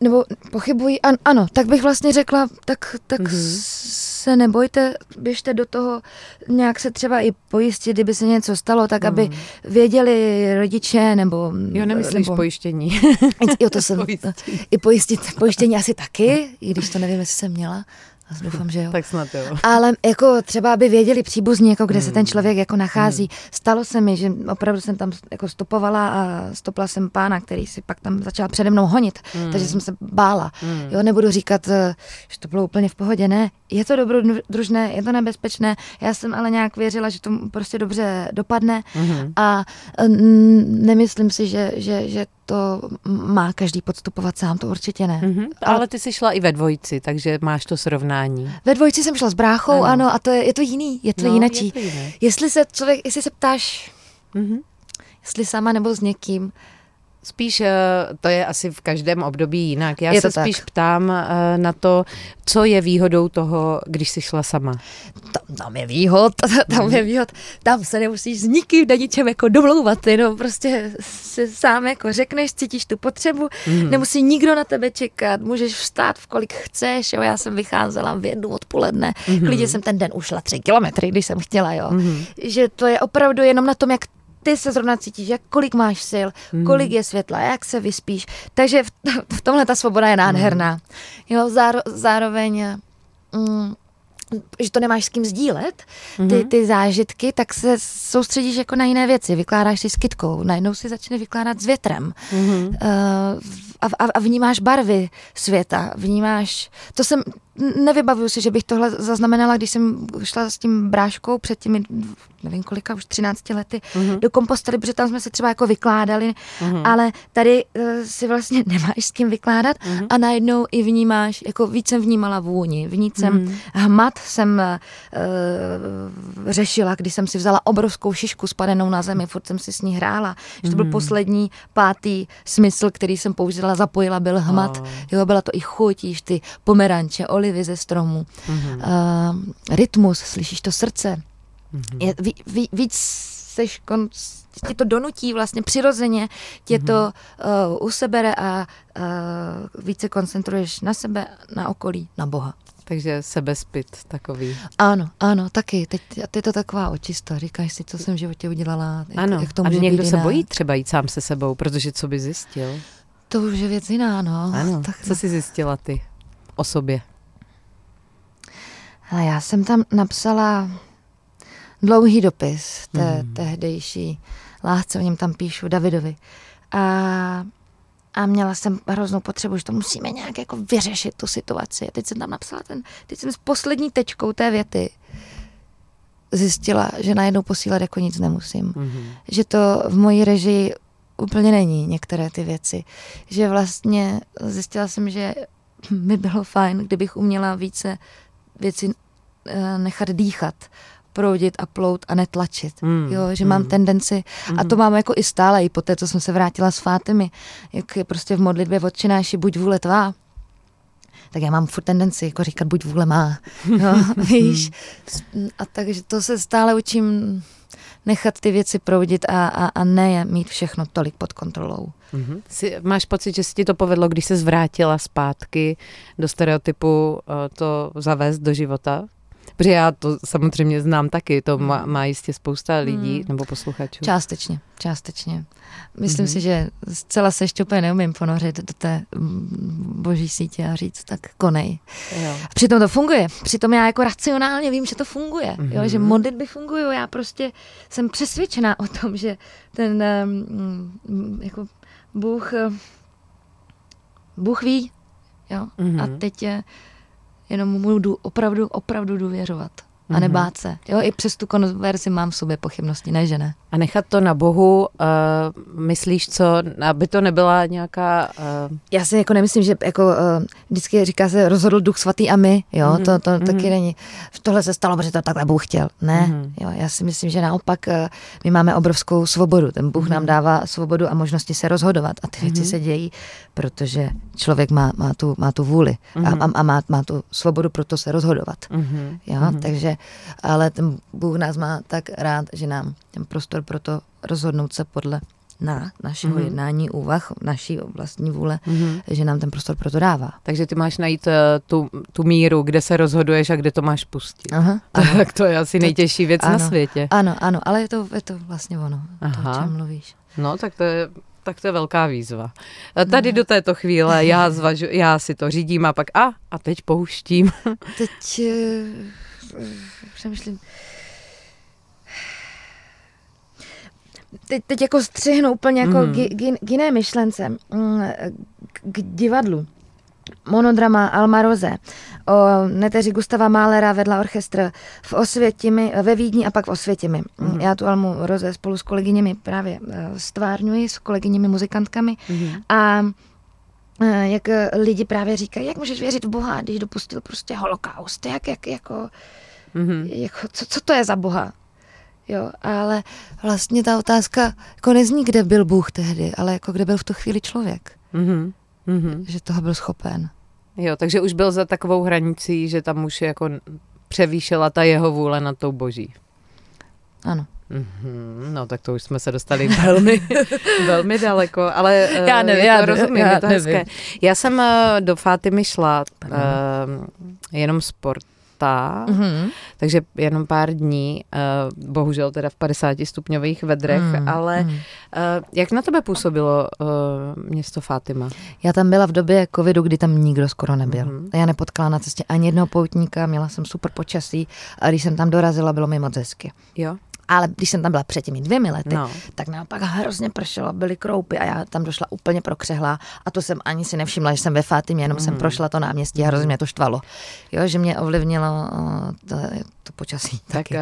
nebo pochybují, an, ano, tak bych vlastně řekla, tak, tak mm-hmm. Se nebojte, běžte do toho, nějak se třeba i pojistit, kdyby se něco stalo, tak aby mhm. věděli rodiče, nebo... Jo, nemyslíš nebo, pojištění. jo, to jsem, i pojistit, pojištění asi taky, i když to nevím, jestli jsem měla, a doufám, že jo. tak snad jo. Ale jako třeba, aby věděli příbuzní, jako kde hmm. se ten člověk jako nachází. Hmm. Stalo se mi, že opravdu jsem tam jako stopovala a stopla jsem pána, který si pak tam začal přede mnou honit, hmm. takže jsem se bála. Hmm. Jo, nebudu říkat, eh, že to bylo úplně v pohodě, ne. Je to dobrodružné, je to nebezpečné, já jsem ale nějak věřila, že to prostě dobře dopadne hmm. a nemyslím si, že, že, že to má každý podstupovat sám, to určitě ne. Mm-hmm. Ale, ale ty jsi šla i ve dvojici, takže máš to srovnání. Ve dvojici jsem šla s bráchou, ano, ano a to je, je to jiný, je to no, jinačí. Je to jiné. Jestli se člověk, jestli se ptáš, mm-hmm. jestli sama nebo s někým, Spíš eh, to je asi v každém období jinak. Já je se spíš tak. ptám eh, na to, co je výhodou toho, když jsi šla sama. Tam, tam je výhod, tam je výhod. Tam se nemusíš s nikým na ničem jako domlouvat, jenom prostě si sám jako řekneš, cítíš tu potřebu, mm. nemusí nikdo na tebe čekat, můžeš vstát v kolik chceš, jo. Já jsem vycházela v jednu odpoledne, mm. klidně jsem ten den ušla tři kilometry, když jsem chtěla, jo. Mm. Že to je opravdu jenom na tom, jak ty se zrovna cítíš, jak kolik máš sil, mm. kolik je světla, jak se vyspíš. Takže v, v tomhle ta svoboda je nádherná. Mm. Jo, záro, zároveň mm, že to nemáš s kým sdílet, ty, mhm. ty zážitky, tak se soustředíš jako na jiné věci. Vykládáš si s kytkou, najednou si začne vykládat s větrem. Mm-hmm. Uh, a, a, a vnímáš barvy světa, vnímáš... To jsem, nevybavuju si, že bych tohle zaznamenala, když jsem šla s tím bráškou před těmi, nevím kolika, už 13 lety mm-hmm. do kompostely, protože tam jsme se třeba jako vykládali, mm-hmm. ale tady uh, si vlastně nemáš s kým vykládat mm-hmm. a najednou i vnímáš, jako víc jsem vnímala vůni, vnitř jsem mm-hmm. hmat jsem uh, řešila, když jsem si vzala obrovskou šišku spadenou na zemi, furt jsem si s ní hrála, mm-hmm. že to byl mhm. poslední, pátý smysl, který jsem použila, zapojila, byl hmat, oh. jo, byla to i chuť, ty pomeranče, oli olivy ze stromu, mm-hmm. uh, rytmus, slyšíš to srdce. Mm-hmm. Je, ví, ví, víc seš kon, tě to donutí vlastně přirozeně, tě mm-hmm. to uh, usebere a uh, více koncentruješ na sebe, na okolí, na Boha. Takže sebespit takový. Ano, ano, taky. Teď je to taková očista. Říkáš si, co jsem v životě udělala. Jak, ano, jak to a někdo se bojí třeba jít sám se sebou, protože co by zjistil? To už je věc jiná, no. Ano, tak, co jsi zjistila ty o sobě? Ale já jsem tam napsala dlouhý dopis té hmm. tehdejší lásce, o něm tam píšu, Davidovi. A, a měla jsem hroznou potřebu, že to musíme nějak jako vyřešit, tu situaci. A teď jsem tam napsala ten, teď jsem s poslední tečkou té věty zjistila, že najednou posílat jako nic nemusím. Mm-hmm. Že to v mojí režii úplně není některé ty věci. Že vlastně zjistila jsem, že by bylo fajn, kdybych uměla více věci uh, nechat dýchat proudit a plout a netlačit. Mm, Jo, že mám mm. tendenci, a to mám jako i stále, i po té, co jsem se vrátila s Fátimi, jak je prostě v modlitbě odčináši buď vůle tvá, tak já mám furt tendenci jako říkat buď vůle má. Jo, víš? A takže to se stále učím nechat ty věci proudit a, a, a ne mít všechno tolik pod kontrolou. Mhm. Jsi, máš pocit, že se ti to povedlo, když se zvrátila zpátky do stereotypu eh, to zavést do života? Protože já to samozřejmě znám taky, to má, má jistě spousta lidí Hmm. nebo posluchačů. Částečně, částečně. Myslím Mhm. si, že zcela se ještě úplně neumím ponořit do té mm, boží sítě a říct, tak konej. Jo. Přitom to funguje. Přitom já jako racionálně vím, že to funguje. Mm-hmm. Jo, že Mhm. modlitby fungují. Já prostě jsem přesvědčená o tom, že ten um, mm, jako Bůh, eh, Bůh ví. Jo? Mhm. A teď je, jenom mu jdu opravdu, opravdu důvěřovat. A Mhm. nebát se. Jo, i přes tu konverzi mám v sobě pochybnosti, ne, že ne. A nechat to na Bohu, uh, myslíš co, aby to nebyla nějaká... Uh, Já si jako nemyslím, že jako uh, vždycky říká se rozhodl duch svatý a my, jo, Mhm, to, to mhm. taky není. Tohle se stalo, protože to takhle Bůh chtěl. Ne, Mhm. jo, já si myslím, že naopak uh, my máme obrovskou svobodu. Ten Bůh nám dává svobodu a možnosti se rozhodovat a ty věci se dějí, protože člověk má, má, tu, má tu vůli a, a, a má, má tu svobodu proto se rozhodovat. uh-huh. Jo, takže, ale ten Bůh nás má tak rád, že nám ten prostor pro to rozhodnout se podle na našeho Mhm. jednání, úvah, naší vlastní vůle, Mhm. že nám ten prostor pro to dává. Takže ty máš najít uh, tu, tu míru, kde se rozhoduješ a kde to máš pustit. Aha, Tak to je asi nejtěžší věc na ano. světě. ano, ano, ale je to, je to vlastně ono, to, Aha. o čem mluvíš. No, tak to je, tak to je velká výzva. Tady do této chvíle já, zvažu, já si to řídím a pak a, a teď pouštím. Teď uh, přemýšlím. Teď, teď jako střihnu úplně jako mm. k, k, k jiné myšlence, mm, k, divadlu. Monodrama Alma Rose o neteři Gustava Málera vedla orchestr v Osvětimi, ve Vídni a pak v Osvětimi. Mm. Já tu Almu Rose spolu s kolegyněmi právě eh, stvárňuji, s kolegyněmi muzikantkami a eh, jak lidi právě říkají, jak můžeš věřit v Boha, když dopustil prostě holokaust, jak, jak, jako, Mhm. jako co, co to je za Boha? Jo, ale vlastně ta otázka jako nezní, kde byl Bůh tehdy, ale jako kde byl v tu chvíli člověk, Mhm. Mhm. že toho byl schopen. Jo, takže už byl za takovou hranicí, že tam už jako převýšela ta jeho vůle nad tou boží. Ano. Mhm, No tak to už jsme se dostali velmi, velmi daleko, ale eh, Já nevím, je já to, nevím, rozumím, já je to nevím. hezké. Já jsem eh, do Fátimy šla uh, jenom sporta, Mhm. takže jenom pár dní, uh, bohužel teda v 50 stupňových vedrech, Mm, ale uh, jak na tebe působilo uh, město Fátima? Já tam byla v době covidu, kdy tam nikdo skoro nebyl. Mhm. A já nepotkala na cestě ani jednoho poutníka, měla jsem super počasí a když jsem tam dorazila, bylo mi moc hezky. Jo? Ale když jsem tam byla před těmi dvěmi lety, No. tak naopak hrozně pršelo, byly kroupy a já tam došla úplně prokřehlá a to jsem ani si nevšimla, že jsem ve Fátimě, jenom Mhm. jsem prošla to náměstí a hrozně mě to štvalo. Jo, že mě ovlivnilo uh, to, to počasí Tak taky. uh,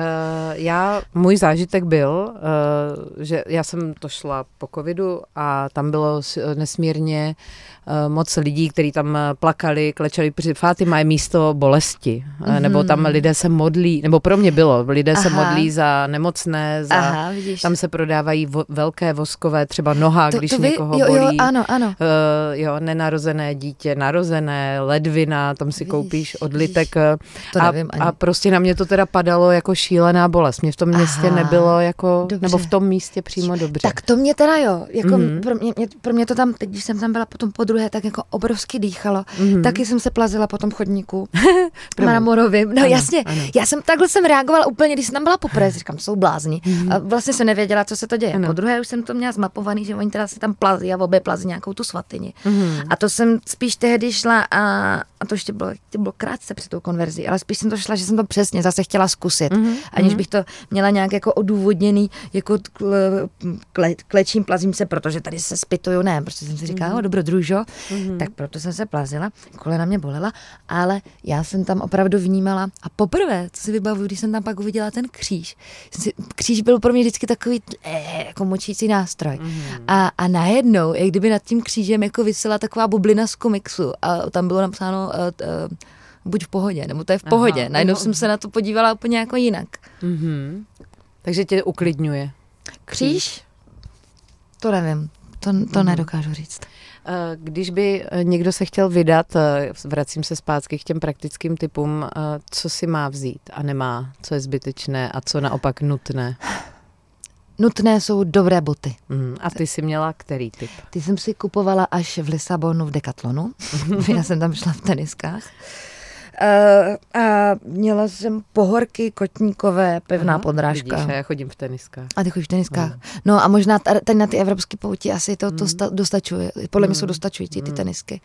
já, můj zážitek byl, uh, že já jsem to šla po covidu a tam bylo s- nesmírně uh, moc lidí, kteří tam eh, plakali, klečeli, protože Fátima je místo bolesti, mm-hmm. nebo tam lidé se modlí, nebo pro mě bylo, lidé se. Aha. modlí za nemocné, za, Aha, vidíš. tam se prodávají vo, velké voskové, třeba noha, to, když to vy, někoho jo, bolí. jo, ano, ano. Uh, jo, nenarozené dítě, narozené, ledvina, tam si Vidíš, koupíš odlitek. eh, To a, nevím ani. a prostě na mě to teda padalo jako šílená bolest. Mě v tom městě Aha, nebylo jako, dobře. nebo v tom místě přímo dobře. Tak to mě teda jo, jako Mhm. mm-hmm. pro, mě, mě, pro mě to tam, teď když jsem tam byla potom po druhé, tak jako obrovsky dýchalo. Mhm. Mm-hmm. Taky jsem se plazila po tom chodníku mramorovým. No Ano, jasně, ano. já jsem takhle jsem reagovala úplně, když jsem tam byla poprvé, říkám, jsou blázni. A vlastně jsem nevěděla, co se to děje. Ano. Po druhé už jsem to měla zmapovaný, že oni teda si tam plazí a obě plazí nějakou tu svatyni. Mhm. A to jsem spíš tehdy šla a, a to ještě bylo, to bylo krátce před tou konverzí, ale spíš jsem to šla, že jsem to přesně zase chtěla zkusit, Mhm, aniž bych to měla nějak jako odůvodněný, jako kle, kle, klečím, plazím se, protože tady se spituju, ne, prostě jsem si říkala, Mhm. mm-hmm. dobrodružo, mm-hmm. tak proto jsem se plazila, kolena mě bolela, ale já jsem tam opravdu vnímala a poprvé, co si vybavuju, když jsem tam pak uviděla ten kříž, kříž byl pro mě vždycky takový eh, jako močící nástroj Mhm. a, a najednou, jak kdyby nad tím křížem jako vysela taková bublina z komiksu a tam bylo napsáno uh, uh, buď v pohodě, nebo to je v pohodě. Aha, Najednou no. jsem se na to podívala úplně jako jinak. Mhm. Takže tě uklidňuje. Kříž? To nevím, to, to Mhm. nedokážu říct. Eh, Když by eh, někdo se chtěl vydat, eh, vracím se zpátky k těm praktickým typům, co si má vzít a nemá, co je zbytečné a co naopak nutné. Nutné jsou dobré boty. Mhm. A ty jsi měla který typ? Ty jsem si kupovala až v Lisabonu v Decathlonu. Já jsem tam šla v teniskách. Uh, a měla jsem pohorky kotníkové, pevná Aha, podrážka. Vidíš, a já chodím v teniskách. A ty chodíš v teniskách. No a možná ta- tady na ty evropské pouti asi to, to Mm. sta- dostačuje. Podle mě jsou Mm. dostačující ty Mm. tenisky.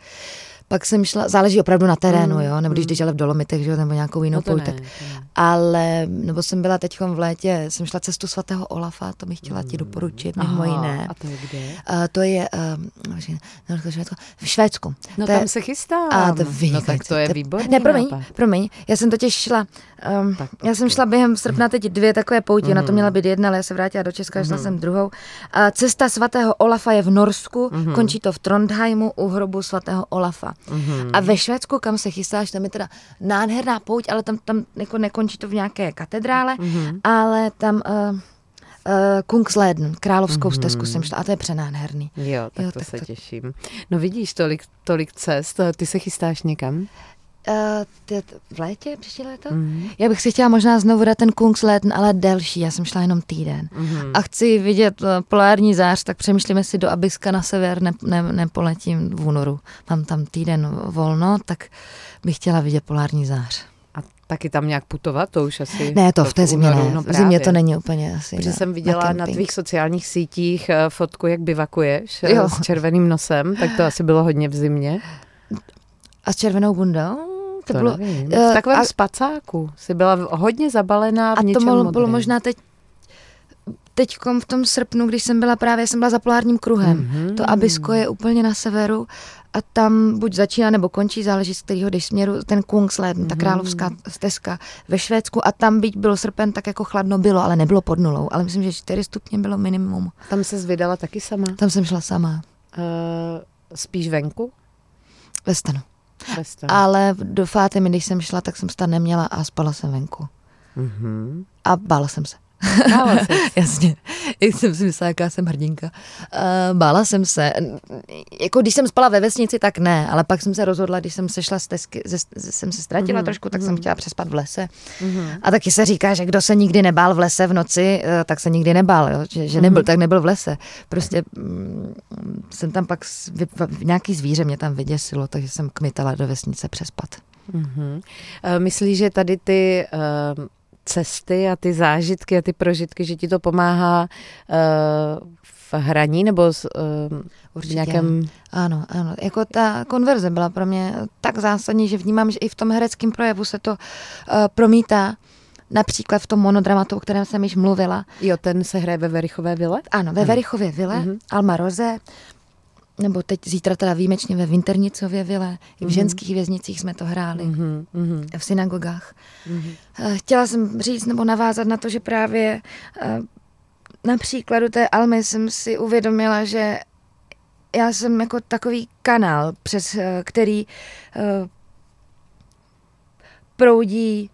Pak jsem šla, záleží opravdu na terénu, Mm. jo, nebo když Mm. jdeš ale v Dolomitech, že jo, nebo nějakou jinou No pouť, tak ne. ale, nebo jsem byla teď v létě, jsem šla cestu svatého Olafa, to bych chtěla ti doporučit, mimo Aha, jiné. A to je kde? Uh, to je uh, v Švédsku. No To je- tam se chystám. A to no tak to je výborný Ne, promiň, nápad. promiň, já jsem totiž šla, um, Tak, já jsem šla během srpna teď dvě takové poutě, na to Mhm. měla být jedna, ale já se vrátila do Česka, šla Mhm. jsem druhou. A cesta svatého Olafa je v Norsku, Mhm. končí to v Trondheimu u hrobu svatého Olafa. Mhm. A ve Švédsku, kam se chystáš, tam je teda nádherná pouť, ale tam, tam jako nekončí to v nějaké katedrále, Mhm. ale tam uh, uh, Kungsleden, královskou Mhm. stezku jsem šla a to je přenádherný. Jo, tak Jo, to tak se to- těším. No vidíš, tolik, tolik cest. Ty se chystáš někam? Uh, v létě, příští léto? Mhm. Já bych si chtěla možná znovu dát ten Kungsleden, ale delší, já jsem šla jenom týden. Mhm. A chci vidět eh, polární zář, tak přemýšlíme si do Abiska na sever, ne, ne, nepoletím v únoru. Mám tam týden volno, tak bych chtěla vidět polární zář. A taky tam nějak putovat, to už asi... Ne, to v té zimě ne, no v zimě to není úplně asi. Protože na- jsem viděla na, kemping. tvých sociálních sítích eh, fotku, jak bivakuješ Jo. s červeným nosem, tak to asi bylo hodně v zimě. A s červenou bundou? To, To, bylo, nevím. eh, v takovém a- spacáku. Jsi byla hodně zabalená v a to bylo, bylo možná teď teď v tom srpnu, když jsem byla právě, jsem byla za polárním kruhem. Mhm. To Abisko je úplně na severu a tam buď začíná nebo končí, záleží z kterého jdeš směru, ten Kungsleden, ta Mhm. královská stezka ve Švédsku a tam byť byl srpen, tak jako chladno bylo, ale nebylo pod nulou, ale myslím, že 4 stupně bylo minimum. Tam se vydala taky sama. Tam jsem šla sama Uh, spíš venku? ve stanu. Ve stanu. Ale do Fátemy, když jsem šla, tak jsem stan neměla a spala jsem venku. Mhm. A bála jsem se. Jasně, jak jsem si myslela, jaká jsem hrdinka. Uh, bála jsem se. Jako když jsem spala ve vesnici, tak ne, ale pak jsem se rozhodla, když jsem se šla z tesky, ze, ze, jsem se ztratila Mhm, mm-hmm. trošku, tak jsem mhm. chtěla přespat v lese. Mhm. A taky se říká, že kdo se nikdy nebál v lese v noci, eh, tak se nikdy nebál, jo? že, že nebyl, Mhm. tak nebyl v lese. Prostě mm, jsem tam pak, vy- v- nějaký zvíře mě tam vyděsilo, takže jsem kmitala do vesnice přespat. Mhm. Eh, Myslíš, že tady ty eh, cesty a ty zážitky a ty prožitky, že ti to pomáhá eh, v hraní nebo s, eh, v Určitě. nějakém... Ano, ano. Jako ta konverze byla pro mě tak zásadní, že vnímám, že i v tom hereckém projevu se to uh, promítá. Například v tom monodramatu, o kterém jsem již mluvila. Jo, ten se hraje ve Verichové vile? Ano, ve Ano. Verichově vile, Mhm. Alma Roze, nebo teď zítra teda výjimečně ve Vinternicově vile, i v Mhm. ženských věznicích jsme to hráli, Mhm, mhm, v synagogách. mhm. Eh, Chtěla jsem říct nebo navázat na to, že právě eh, na příkladu té Almy jsem si uvědomila, že já jsem jako takový kanál, přes eh, který proudí,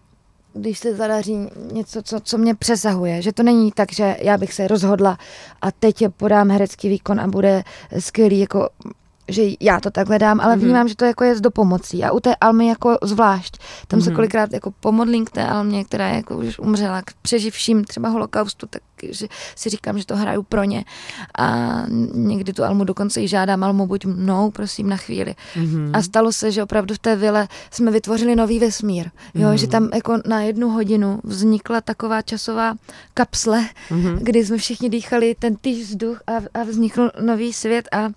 když se zadaří něco, co, co mě přesahuje. Že to není tak, že já bych se rozhodla a teď podám herecký výkon a bude skvělý, jako že já to takhle dám, ale Mhm. vnímám, že to jako je s dopomocí. A u té Almy jako zvlášť. Tam se Mhm. kolikrát jako pomodlím k té Almě, která jako už umřela k přeživším třeba holokaustu, tak že si říkám, že to hraju pro ně. A někdy tu Almu dokonce i žádám, Almu buď mnou, prosím, na chvíli. Mhm. A stalo se, že opravdu v té vile jsme vytvořili nový vesmír. Jo, Mhm. že tam jako na jednu hodinu vznikla taková časová kapsle, Mhm. kdy jsme všichni dýchali ten týž vzduch a, a vznikl nový svět a,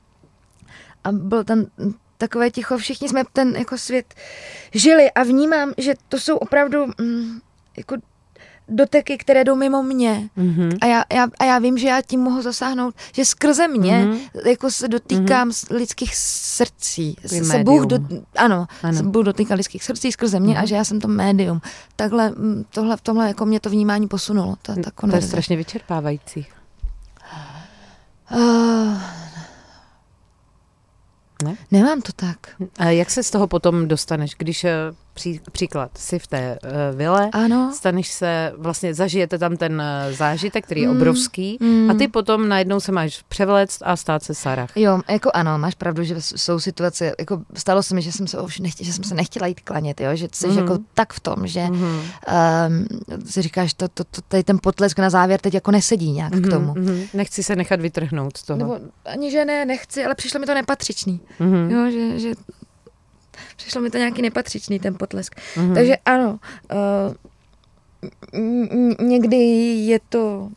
a byl tam takové ticho, všichni jsme ten jako svět žili a vnímám, že to jsou opravdu mm, jako doteky, které jdou mimo mě. Mhm. A já, já, a já vím, že já tím mohu zasáhnout, že skrze mě Mhm. jako se dotýkám mm lidských srdcí. Se Bůh do, ano, Ano. se Bůh dotýká lidských srdcí skrze mě Mhm. a že já jsem to médium. Takhle, mm, tohle, v tomhle jako mě to vnímání posunulo. Ta, ta To je konverze. strašně vyčerpávající. Uh, Ne? nemám to tak. A jak se z toho potom dostaneš, když eh, pří, příklad, jsi v té uh, vile, Ano. staneš se, vlastně zažijete tam ten uh, zážitek, který je Mm, obrovský mm. a ty potom najednou se máš převléct a stát se Sarah. Jo, jako ano, máš pravdu, že jsou situace, jako stalo se mi, že jsem se, už nechtě, že jsem se nechtěla jít klanět, jo, že jsi Mhm. jako tak v tom, že Mhm. um, si říkáš, to, to, to, tady ten potlesk na závěr teď jako nesedí nějak k tomu. Mhm. Nechci se nechat vytrhnout z toho. Nebo ani že ne, nechci, ale přišlo mi to nepatřičný. Mhm. Jo, že, že přišlo mi to nějaký nepatřičný, ten potlesk. Mhm. Takže ano, uh, někdy je to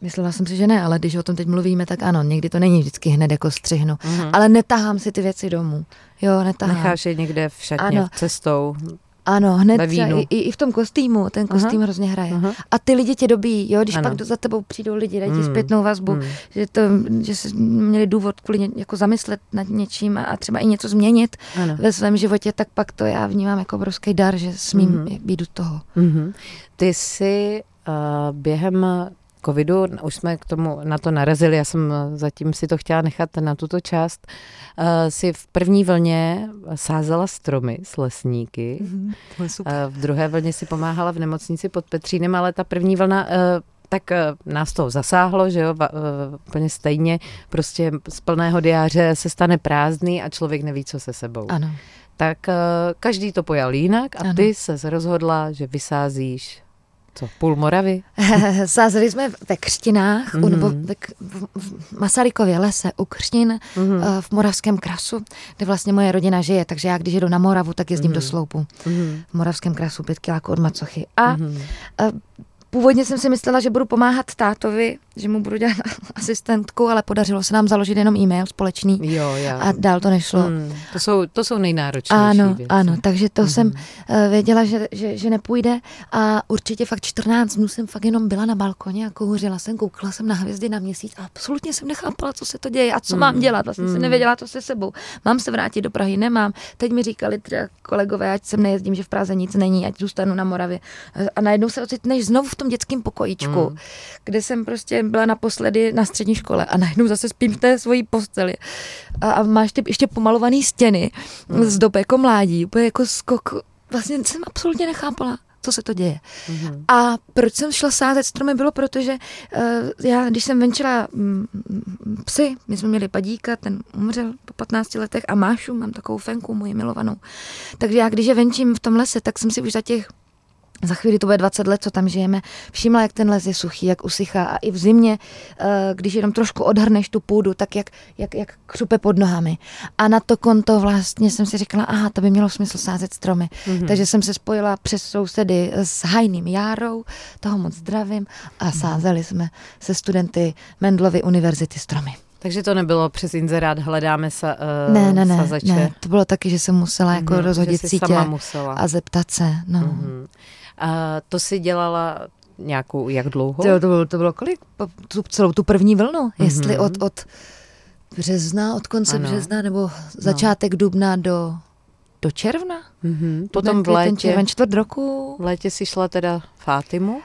Myslela jsem si, že ne, ale když o tom teď mluvíme, tak ano, někdy to není vždycky hned jako střihnu. Mhm. Ale netahám si ty věci domů. Jo, netahám. Necháš je někde v šatně, Ano. cestou. Ano, hned třeba i, i, v tom kostýmu, ten kostým Aha. hrozně hraje. Aha. A ty lidi tě dobí, jo, když Ano. pak za tebou přijdou lidi, dají ti Mm. zpětnou vazbu, Mm. že, to, že se měli důvod kvůli ně, jako zamyslet nad něčím a, a třeba i něco změnit Ano. ve svém životě, tak pak to já vnímám jako obrovský dar, že smím mm. být u toho. Mhm. Ty jsi uh, během covidu, už jsme k tomu na to narazili, já jsem eh, zatím si to chtěla nechat na tuto část, uh, si v první vlně sázela stromy s lesníky, uh, v druhé vlně si pomáhala v nemocnici pod Petřínem, ale ta první vlna uh, tak eh, nás to zasáhlo, že jo, eh, úplně stejně, prostě z plného diáře se stane prázdný a člověk neví, co se sebou. Ano. Tak eh, každý to pojal jinak a Ano. ty se rozhodla, že vysázíš co, půl Moravy? Sázeli jsme ve Křtinách, mm. Mhm. nebo ve, K- v, Masarykově lese u Křtin Mhm. eh, v Moravském krasu, kde vlastně moje rodina žije, takže já když jedu na Moravu, tak jezdím Mhm. do Sloupu. Mhm. V Moravském krasu, pět kiláků od Macochy. A Mhm. Původně jsem si myslela, že budu pomáhat tátovi, že mu budu dělat asistentku, ale podařilo se nám založit jenom e-mail společný Jo, já. a dál to nešlo. Hmm, to, jsou, to jsou nejnáročnější Ano, věci. ano, takže to Mhm. jsem uh, věděla, že, že, že nepůjde a určitě fakt 14 dnů jsem fakt jenom byla na balkoně a kouřila jsem, koukala jsem na hvězdy na měsíc a absolutně jsem nechápala, co se to děje a co Mhm. mám dělat. Vlastně jsem Mhm. nevěděla, co se sebou. Mám se vrátit do Prahy, nemám. Teď mi říkali třeba kolegové, ať sem nejezdím, že v Praze nic není, ať zůstanu na Moravě. A najednou se ocitneš znovu v tom dětském pokojíčku, Mhm. kde jsem prostě byla naposledy na střední škole a najednou zase spím v té svojí posteli. A, a máš ty ještě pomalované stěny Mhm. z dob jako mládí, úplně jako skok. Vlastně jsem absolutně nechápala, co se to děje. Mhm. A proč jsem šla sázet stromy, bylo protože uh, já, když jsem venčila mm, mm, psy, my jsme měli padíka, ten umřel po 15 letech a Mášu, mám takovou fenku, moji milovanou. Takže já, když je venčím v tom lese, tak jsem si už za těch za chvíli to bude 20 let, co tam žijeme, všimla, jak ten les je suchý, jak usychá a i v zimě, eh, když jenom trošku odhrneš tu půdu, tak jak, jak, jak křupe pod nohami. A na to konto vlastně jsem si říkala, aha, to by mělo smysl sázet stromy. Mhm. Takže jsem se spojila přes sousedy s Hajným Járou, toho moc zdravím, a sázeli jsme se studenty Mendlovy univerzity stromy. Takže to nebylo přes inzerát hledáme sa, uh, Ne, ne, ne, sazače. ne, to bylo taky, že jsem musela jako Mhm, rozhodit že jsi sítě sama musela. a zeptat se. No. Mhm. A to si dělala nějakou, jak dlouho? To, to, bylo, to bylo kolik? Tu, celou tu první vlnu? Jestli Mhm. od, od března, od konce Ano. března, nebo začátek dubna do, do června? Mhm. Duben, Potom v létě, Červen, čtvrt roku. v létě si šla teda Fátimu?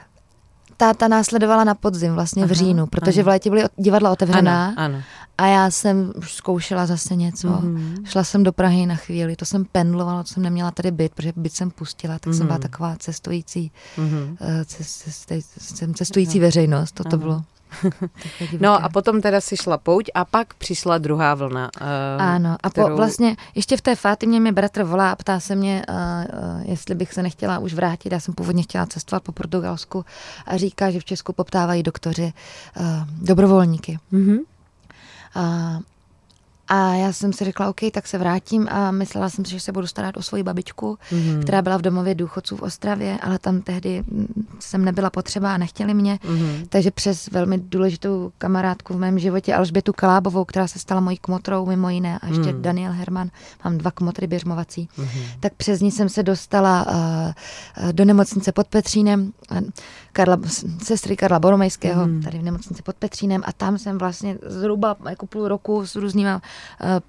Táta následovala na podzim, vlastně v Aha, říjnu, protože ano. v létě byly divadla otevřená Ano, ano. A já jsem už zkoušela zase něco. Mhm. Šla jsem do Prahy na chvíli, to jsem pendlovala, to jsem neměla tady byt, protože byt jsem pustila, tak jsem byla Mhm. taková cestující, Mhm. eh, cest, cest, cestující veřejnost, to to bylo. No a potom teda si šla pouť a pak přišla druhá vlna. Uh, Ano, a po, vlastně ještě v té Fátimě mě bratr volá a ptá se mě, uh, uh, jestli bych se nechtěla už vrátit. Já jsem původně chtěla cestovat po Portugalsku a říká, že v Česku poptávají doktoři uh, dobrovolníky. Mhm. A, a já jsem si řekla, OK, tak se vrátím a myslela jsem si, že se budu starat o svoji babičku, Mhm. která byla v domově důchodců v Ostravě, ale tam tehdy mm, jsem nebyla potřeba a nechtěli mě. Mhm. Takže přes velmi důležitou kamarádku v mém životě, Alžbětu Kalábovou, která se stala mojí kmotrou mimo jiné, a ještě Hmm. Daniel Herman, mám dva kmotry běžmovací, Mhm. tak přes ní jsem se dostala uh, do nemocnice pod Petřínem, uh, Karla, sestry Karla Boromejského, Hmm. tady v nemocnici pod Petřínem a tam jsem vlastně zhruba jako půl roku s různýma uh,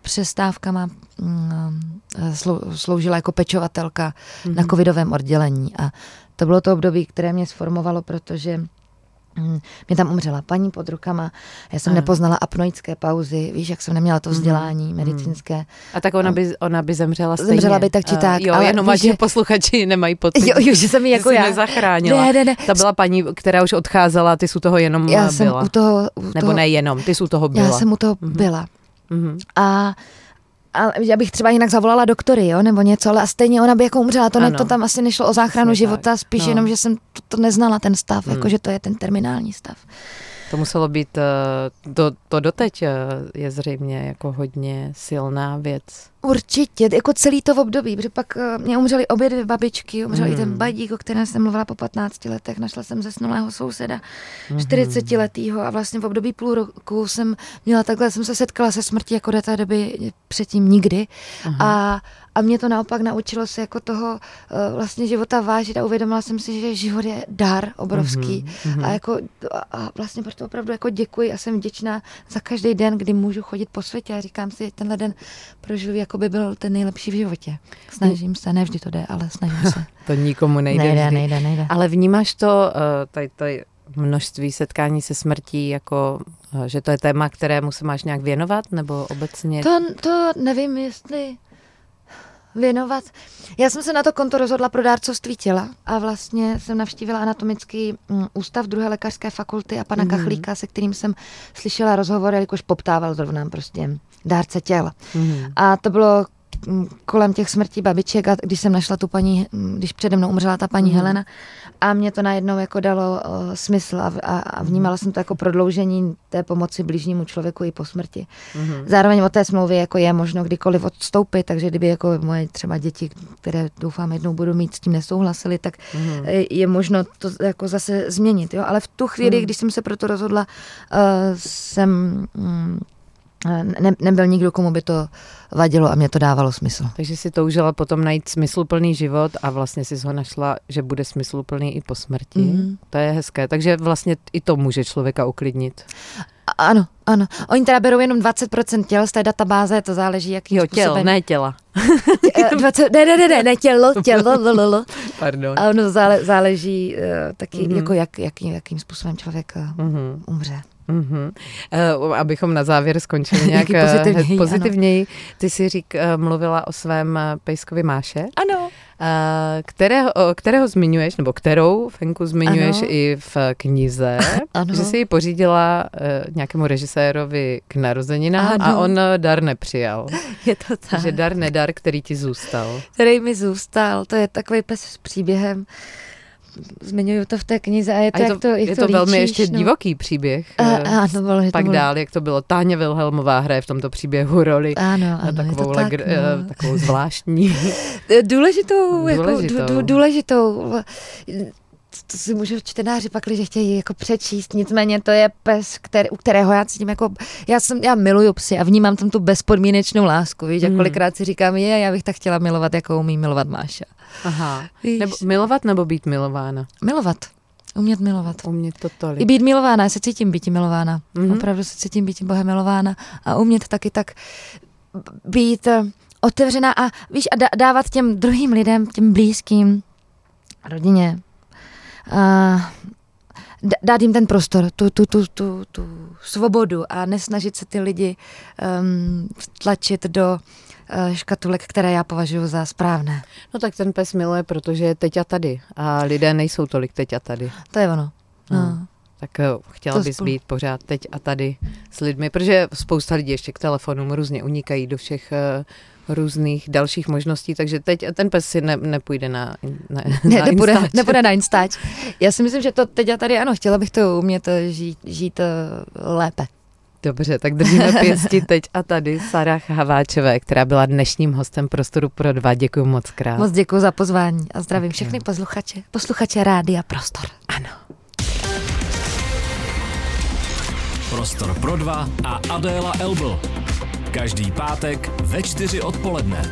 přestávkama um, uh, slou, sloužila jako pečovatelka Mhm. na covidovém oddělení a to bylo to období, které mě sformovalo, protože Mm, Mě tam umřela paní pod rukama, já jsem Ano. nepoznala apnoické pauzy, víš, jak jsem neměla to vzdělání medicínské. A tak ona by, ona by zemřela stejně. Zemřela by tak či tak, Jo, ale jenom víš, že posluchači nemají pocit. Jo, jo, že jsem ji jako já. nezachránila. Ne, ne, ne. Ta byla paní, která už odcházela, ty jsi u toho jenom Já byla. jsem u toho, u Nebo toho, ne jenom, ty jsi u toho byla. já jsem u toho byla. Mhm. A a já bych třeba jinak zavolala doktory, jo, nebo něco, ale a stejně ona by jako umřela. To, ne, to tam asi nešlo o záchranu Přesně života, tak. spíš No. jenom, že jsem to, to neznala, ten stav, Hmm. jako že to je ten terminální stav. To muselo být, eh, to, to doteď eh, je zřejmě jako hodně silná věc. Určitě, jako celý to v období, protože pak uh, mě umřely obě dvě babičky, umřel i ten Hmm. badík, o kterém jsem mluvila po 15 letech, našla jsem zesnulého souseda, Mhm. 40 letýho a vlastně v období půl roku jsem měla takhle, jsem se setkala se smrtí jako do té doby předtím nikdy a, a mě to naopak naučilo se jako toho uh, vlastně života vážit a uvědomila jsem si, že život je dar obrovský Mhm, a jako a, vlastně proto opravdu jako děkuji a jsem vděčná za každý den, kdy můžu chodit po světě a říkám si, tenhle den prožil, jako by byl ten nejlepší v životě. Snažím se, ne vždy to jde, ale snažím se. To nikomu nejde nejde, vždy. nejde, nejde. Ale vnímáš to, eh, tady, tady množství setkání se smrtí, jako, eh, že to je téma, kterému se máš nějak věnovat, nebo obecně? To, to nevím, jestli věnovat. Já jsem se na to konto rozhodla pro dárcovství těla a vlastně jsem navštívila anatomický mm, ústav druhé lékařské fakulty a pana Mhm. mm. Kachlíka, se kterým jsem slyšela rozhovor, jelikož poptával zrovna prostě dárce těl. Mhm. A to bylo kolem těch smrtí babiček a když jsem našla tu paní, mm, když přede mnou umřela ta paní Mhm. Helena a mě to najednou jako dalo uh, smysl a, a, a vnímala jsem to jako prodloužení té pomoci blížnímu člověku i po smrti. Mhm. Zároveň od té smlouvy jako je možno kdykoliv odstoupit, takže kdyby jako moje třeba děti, které doufám jednou budou mít, s tím nesouhlasili, tak Mhm. je- možno to jako zase změnit. Jo? Ale v tu chvíli, Hmm. když jsem se proto rozhodla, uh, jsem mm, ne, nebyl nikdo, komu by to vadilo a mě to dávalo smysl. Takže si toužila potom najít smysluplný život a vlastně si ho našla, že bude smysluplný i po smrti. Mhm. To je hezké. Takže vlastně i to může člověka uklidnit. A, ano, ano. Oni teda berou jenom 20% těl z té databáze, to záleží, jakým Jo, těl, způsobem. ne těla. Eh, 20, ne, ne, ne, ne, ne, tělo, tělo, lo, lo, lo. Pardon. A ono zále, záleží uh, taky, Mhm. mm-hmm. jako jak, jaký, jakým způsobem člověk uh, Mhm. umře. Mm-hmm. Uh, abychom na závěr skončili nějak eh, pozitivněji, pozitivněji. Ty jsi řík, uh, mluvila o svém pejskovi Máše, Ano. uh, kterého, kterého zmiňuješ, nebo kterou Fenku zmiňuješ Ano. i v knize, Ano. že jsi ji pořídila uh, nějakému režisérovi k narozeninám a Ano. on eh, dar nepřijal. Je to tak. Že dar nedar, který ti zůstal. Který mi zůstal, to je takový pes s příběhem. Zmiňuju to v té knize a je to, A je jak to, jak je to to velmi líčíš, ještě no. divoký příběh. A, eh, a, to bylo, to Pak bylo, dál, jak to bylo. Táně Wilhelmová hraje v tomto příběhu roli. Ano, ano, je takovou, to tak, legr- eh, no. takovou zvláštní. Důležitou, jako, Důležitou. důležitou. důležitou. To si můžu čtenáři pak, když chtějí jako přečíst, nicméně to je pes, který, u kterého já cítím jako, já jsem, já miluju psy a vnímám tam tu bezpodmínečnou lásku, víš, a Mhm. kolikrát si říkám, je, já bych tak chtěla milovat, jako umí milovat Máša. Aha. Víš. Nebo milovat nebo být milována? Milovat, umět milovat. Umět to I tolik. být milována, já se cítím být milována. Mhm. Mm-hmm. Opravdu se cítím být Bohem milována a umět taky tak být eh, otevřená a víš, a dá- dávat těm druhým lidem, těm blízkým, rodině, a d- dát jim ten prostor, tu, tu, tu, tu, tu svobodu a nesnažit se ty lidi um, tlačit do uh, škatulek, které já považuji za správné. No tak ten pes miluje, protože je teď a tady. A lidé nejsou tolik teď a tady. To je ono. No. No. Tak eh, chtěla To bys spolu- být pořád teď a tady s lidmi, protože spousta lidí ještě k telefonům různě unikají do všech eh, různých dalších možností, takže teď ten pes si ne, nepůjde na, na, Ne, na nepůjde, Instač. nepůjde na Instač. Já si myslím, že to teď a tady ano, chtěla bych to umět eh, žít, žít eh, lépe. Dobře, tak držíme pěsti teď a tady Sarah Haváčové, která byla dnešním hostem Prostoru pro dva. Děkuji moc krát. Moc děkuji za pozvání a zdravím Tak všechny jo. posluchače, posluchače Rádia Prostor. Ano. Prostor pro dva a Adéla Elbl. Každý pátek ve čtyři odpoledne.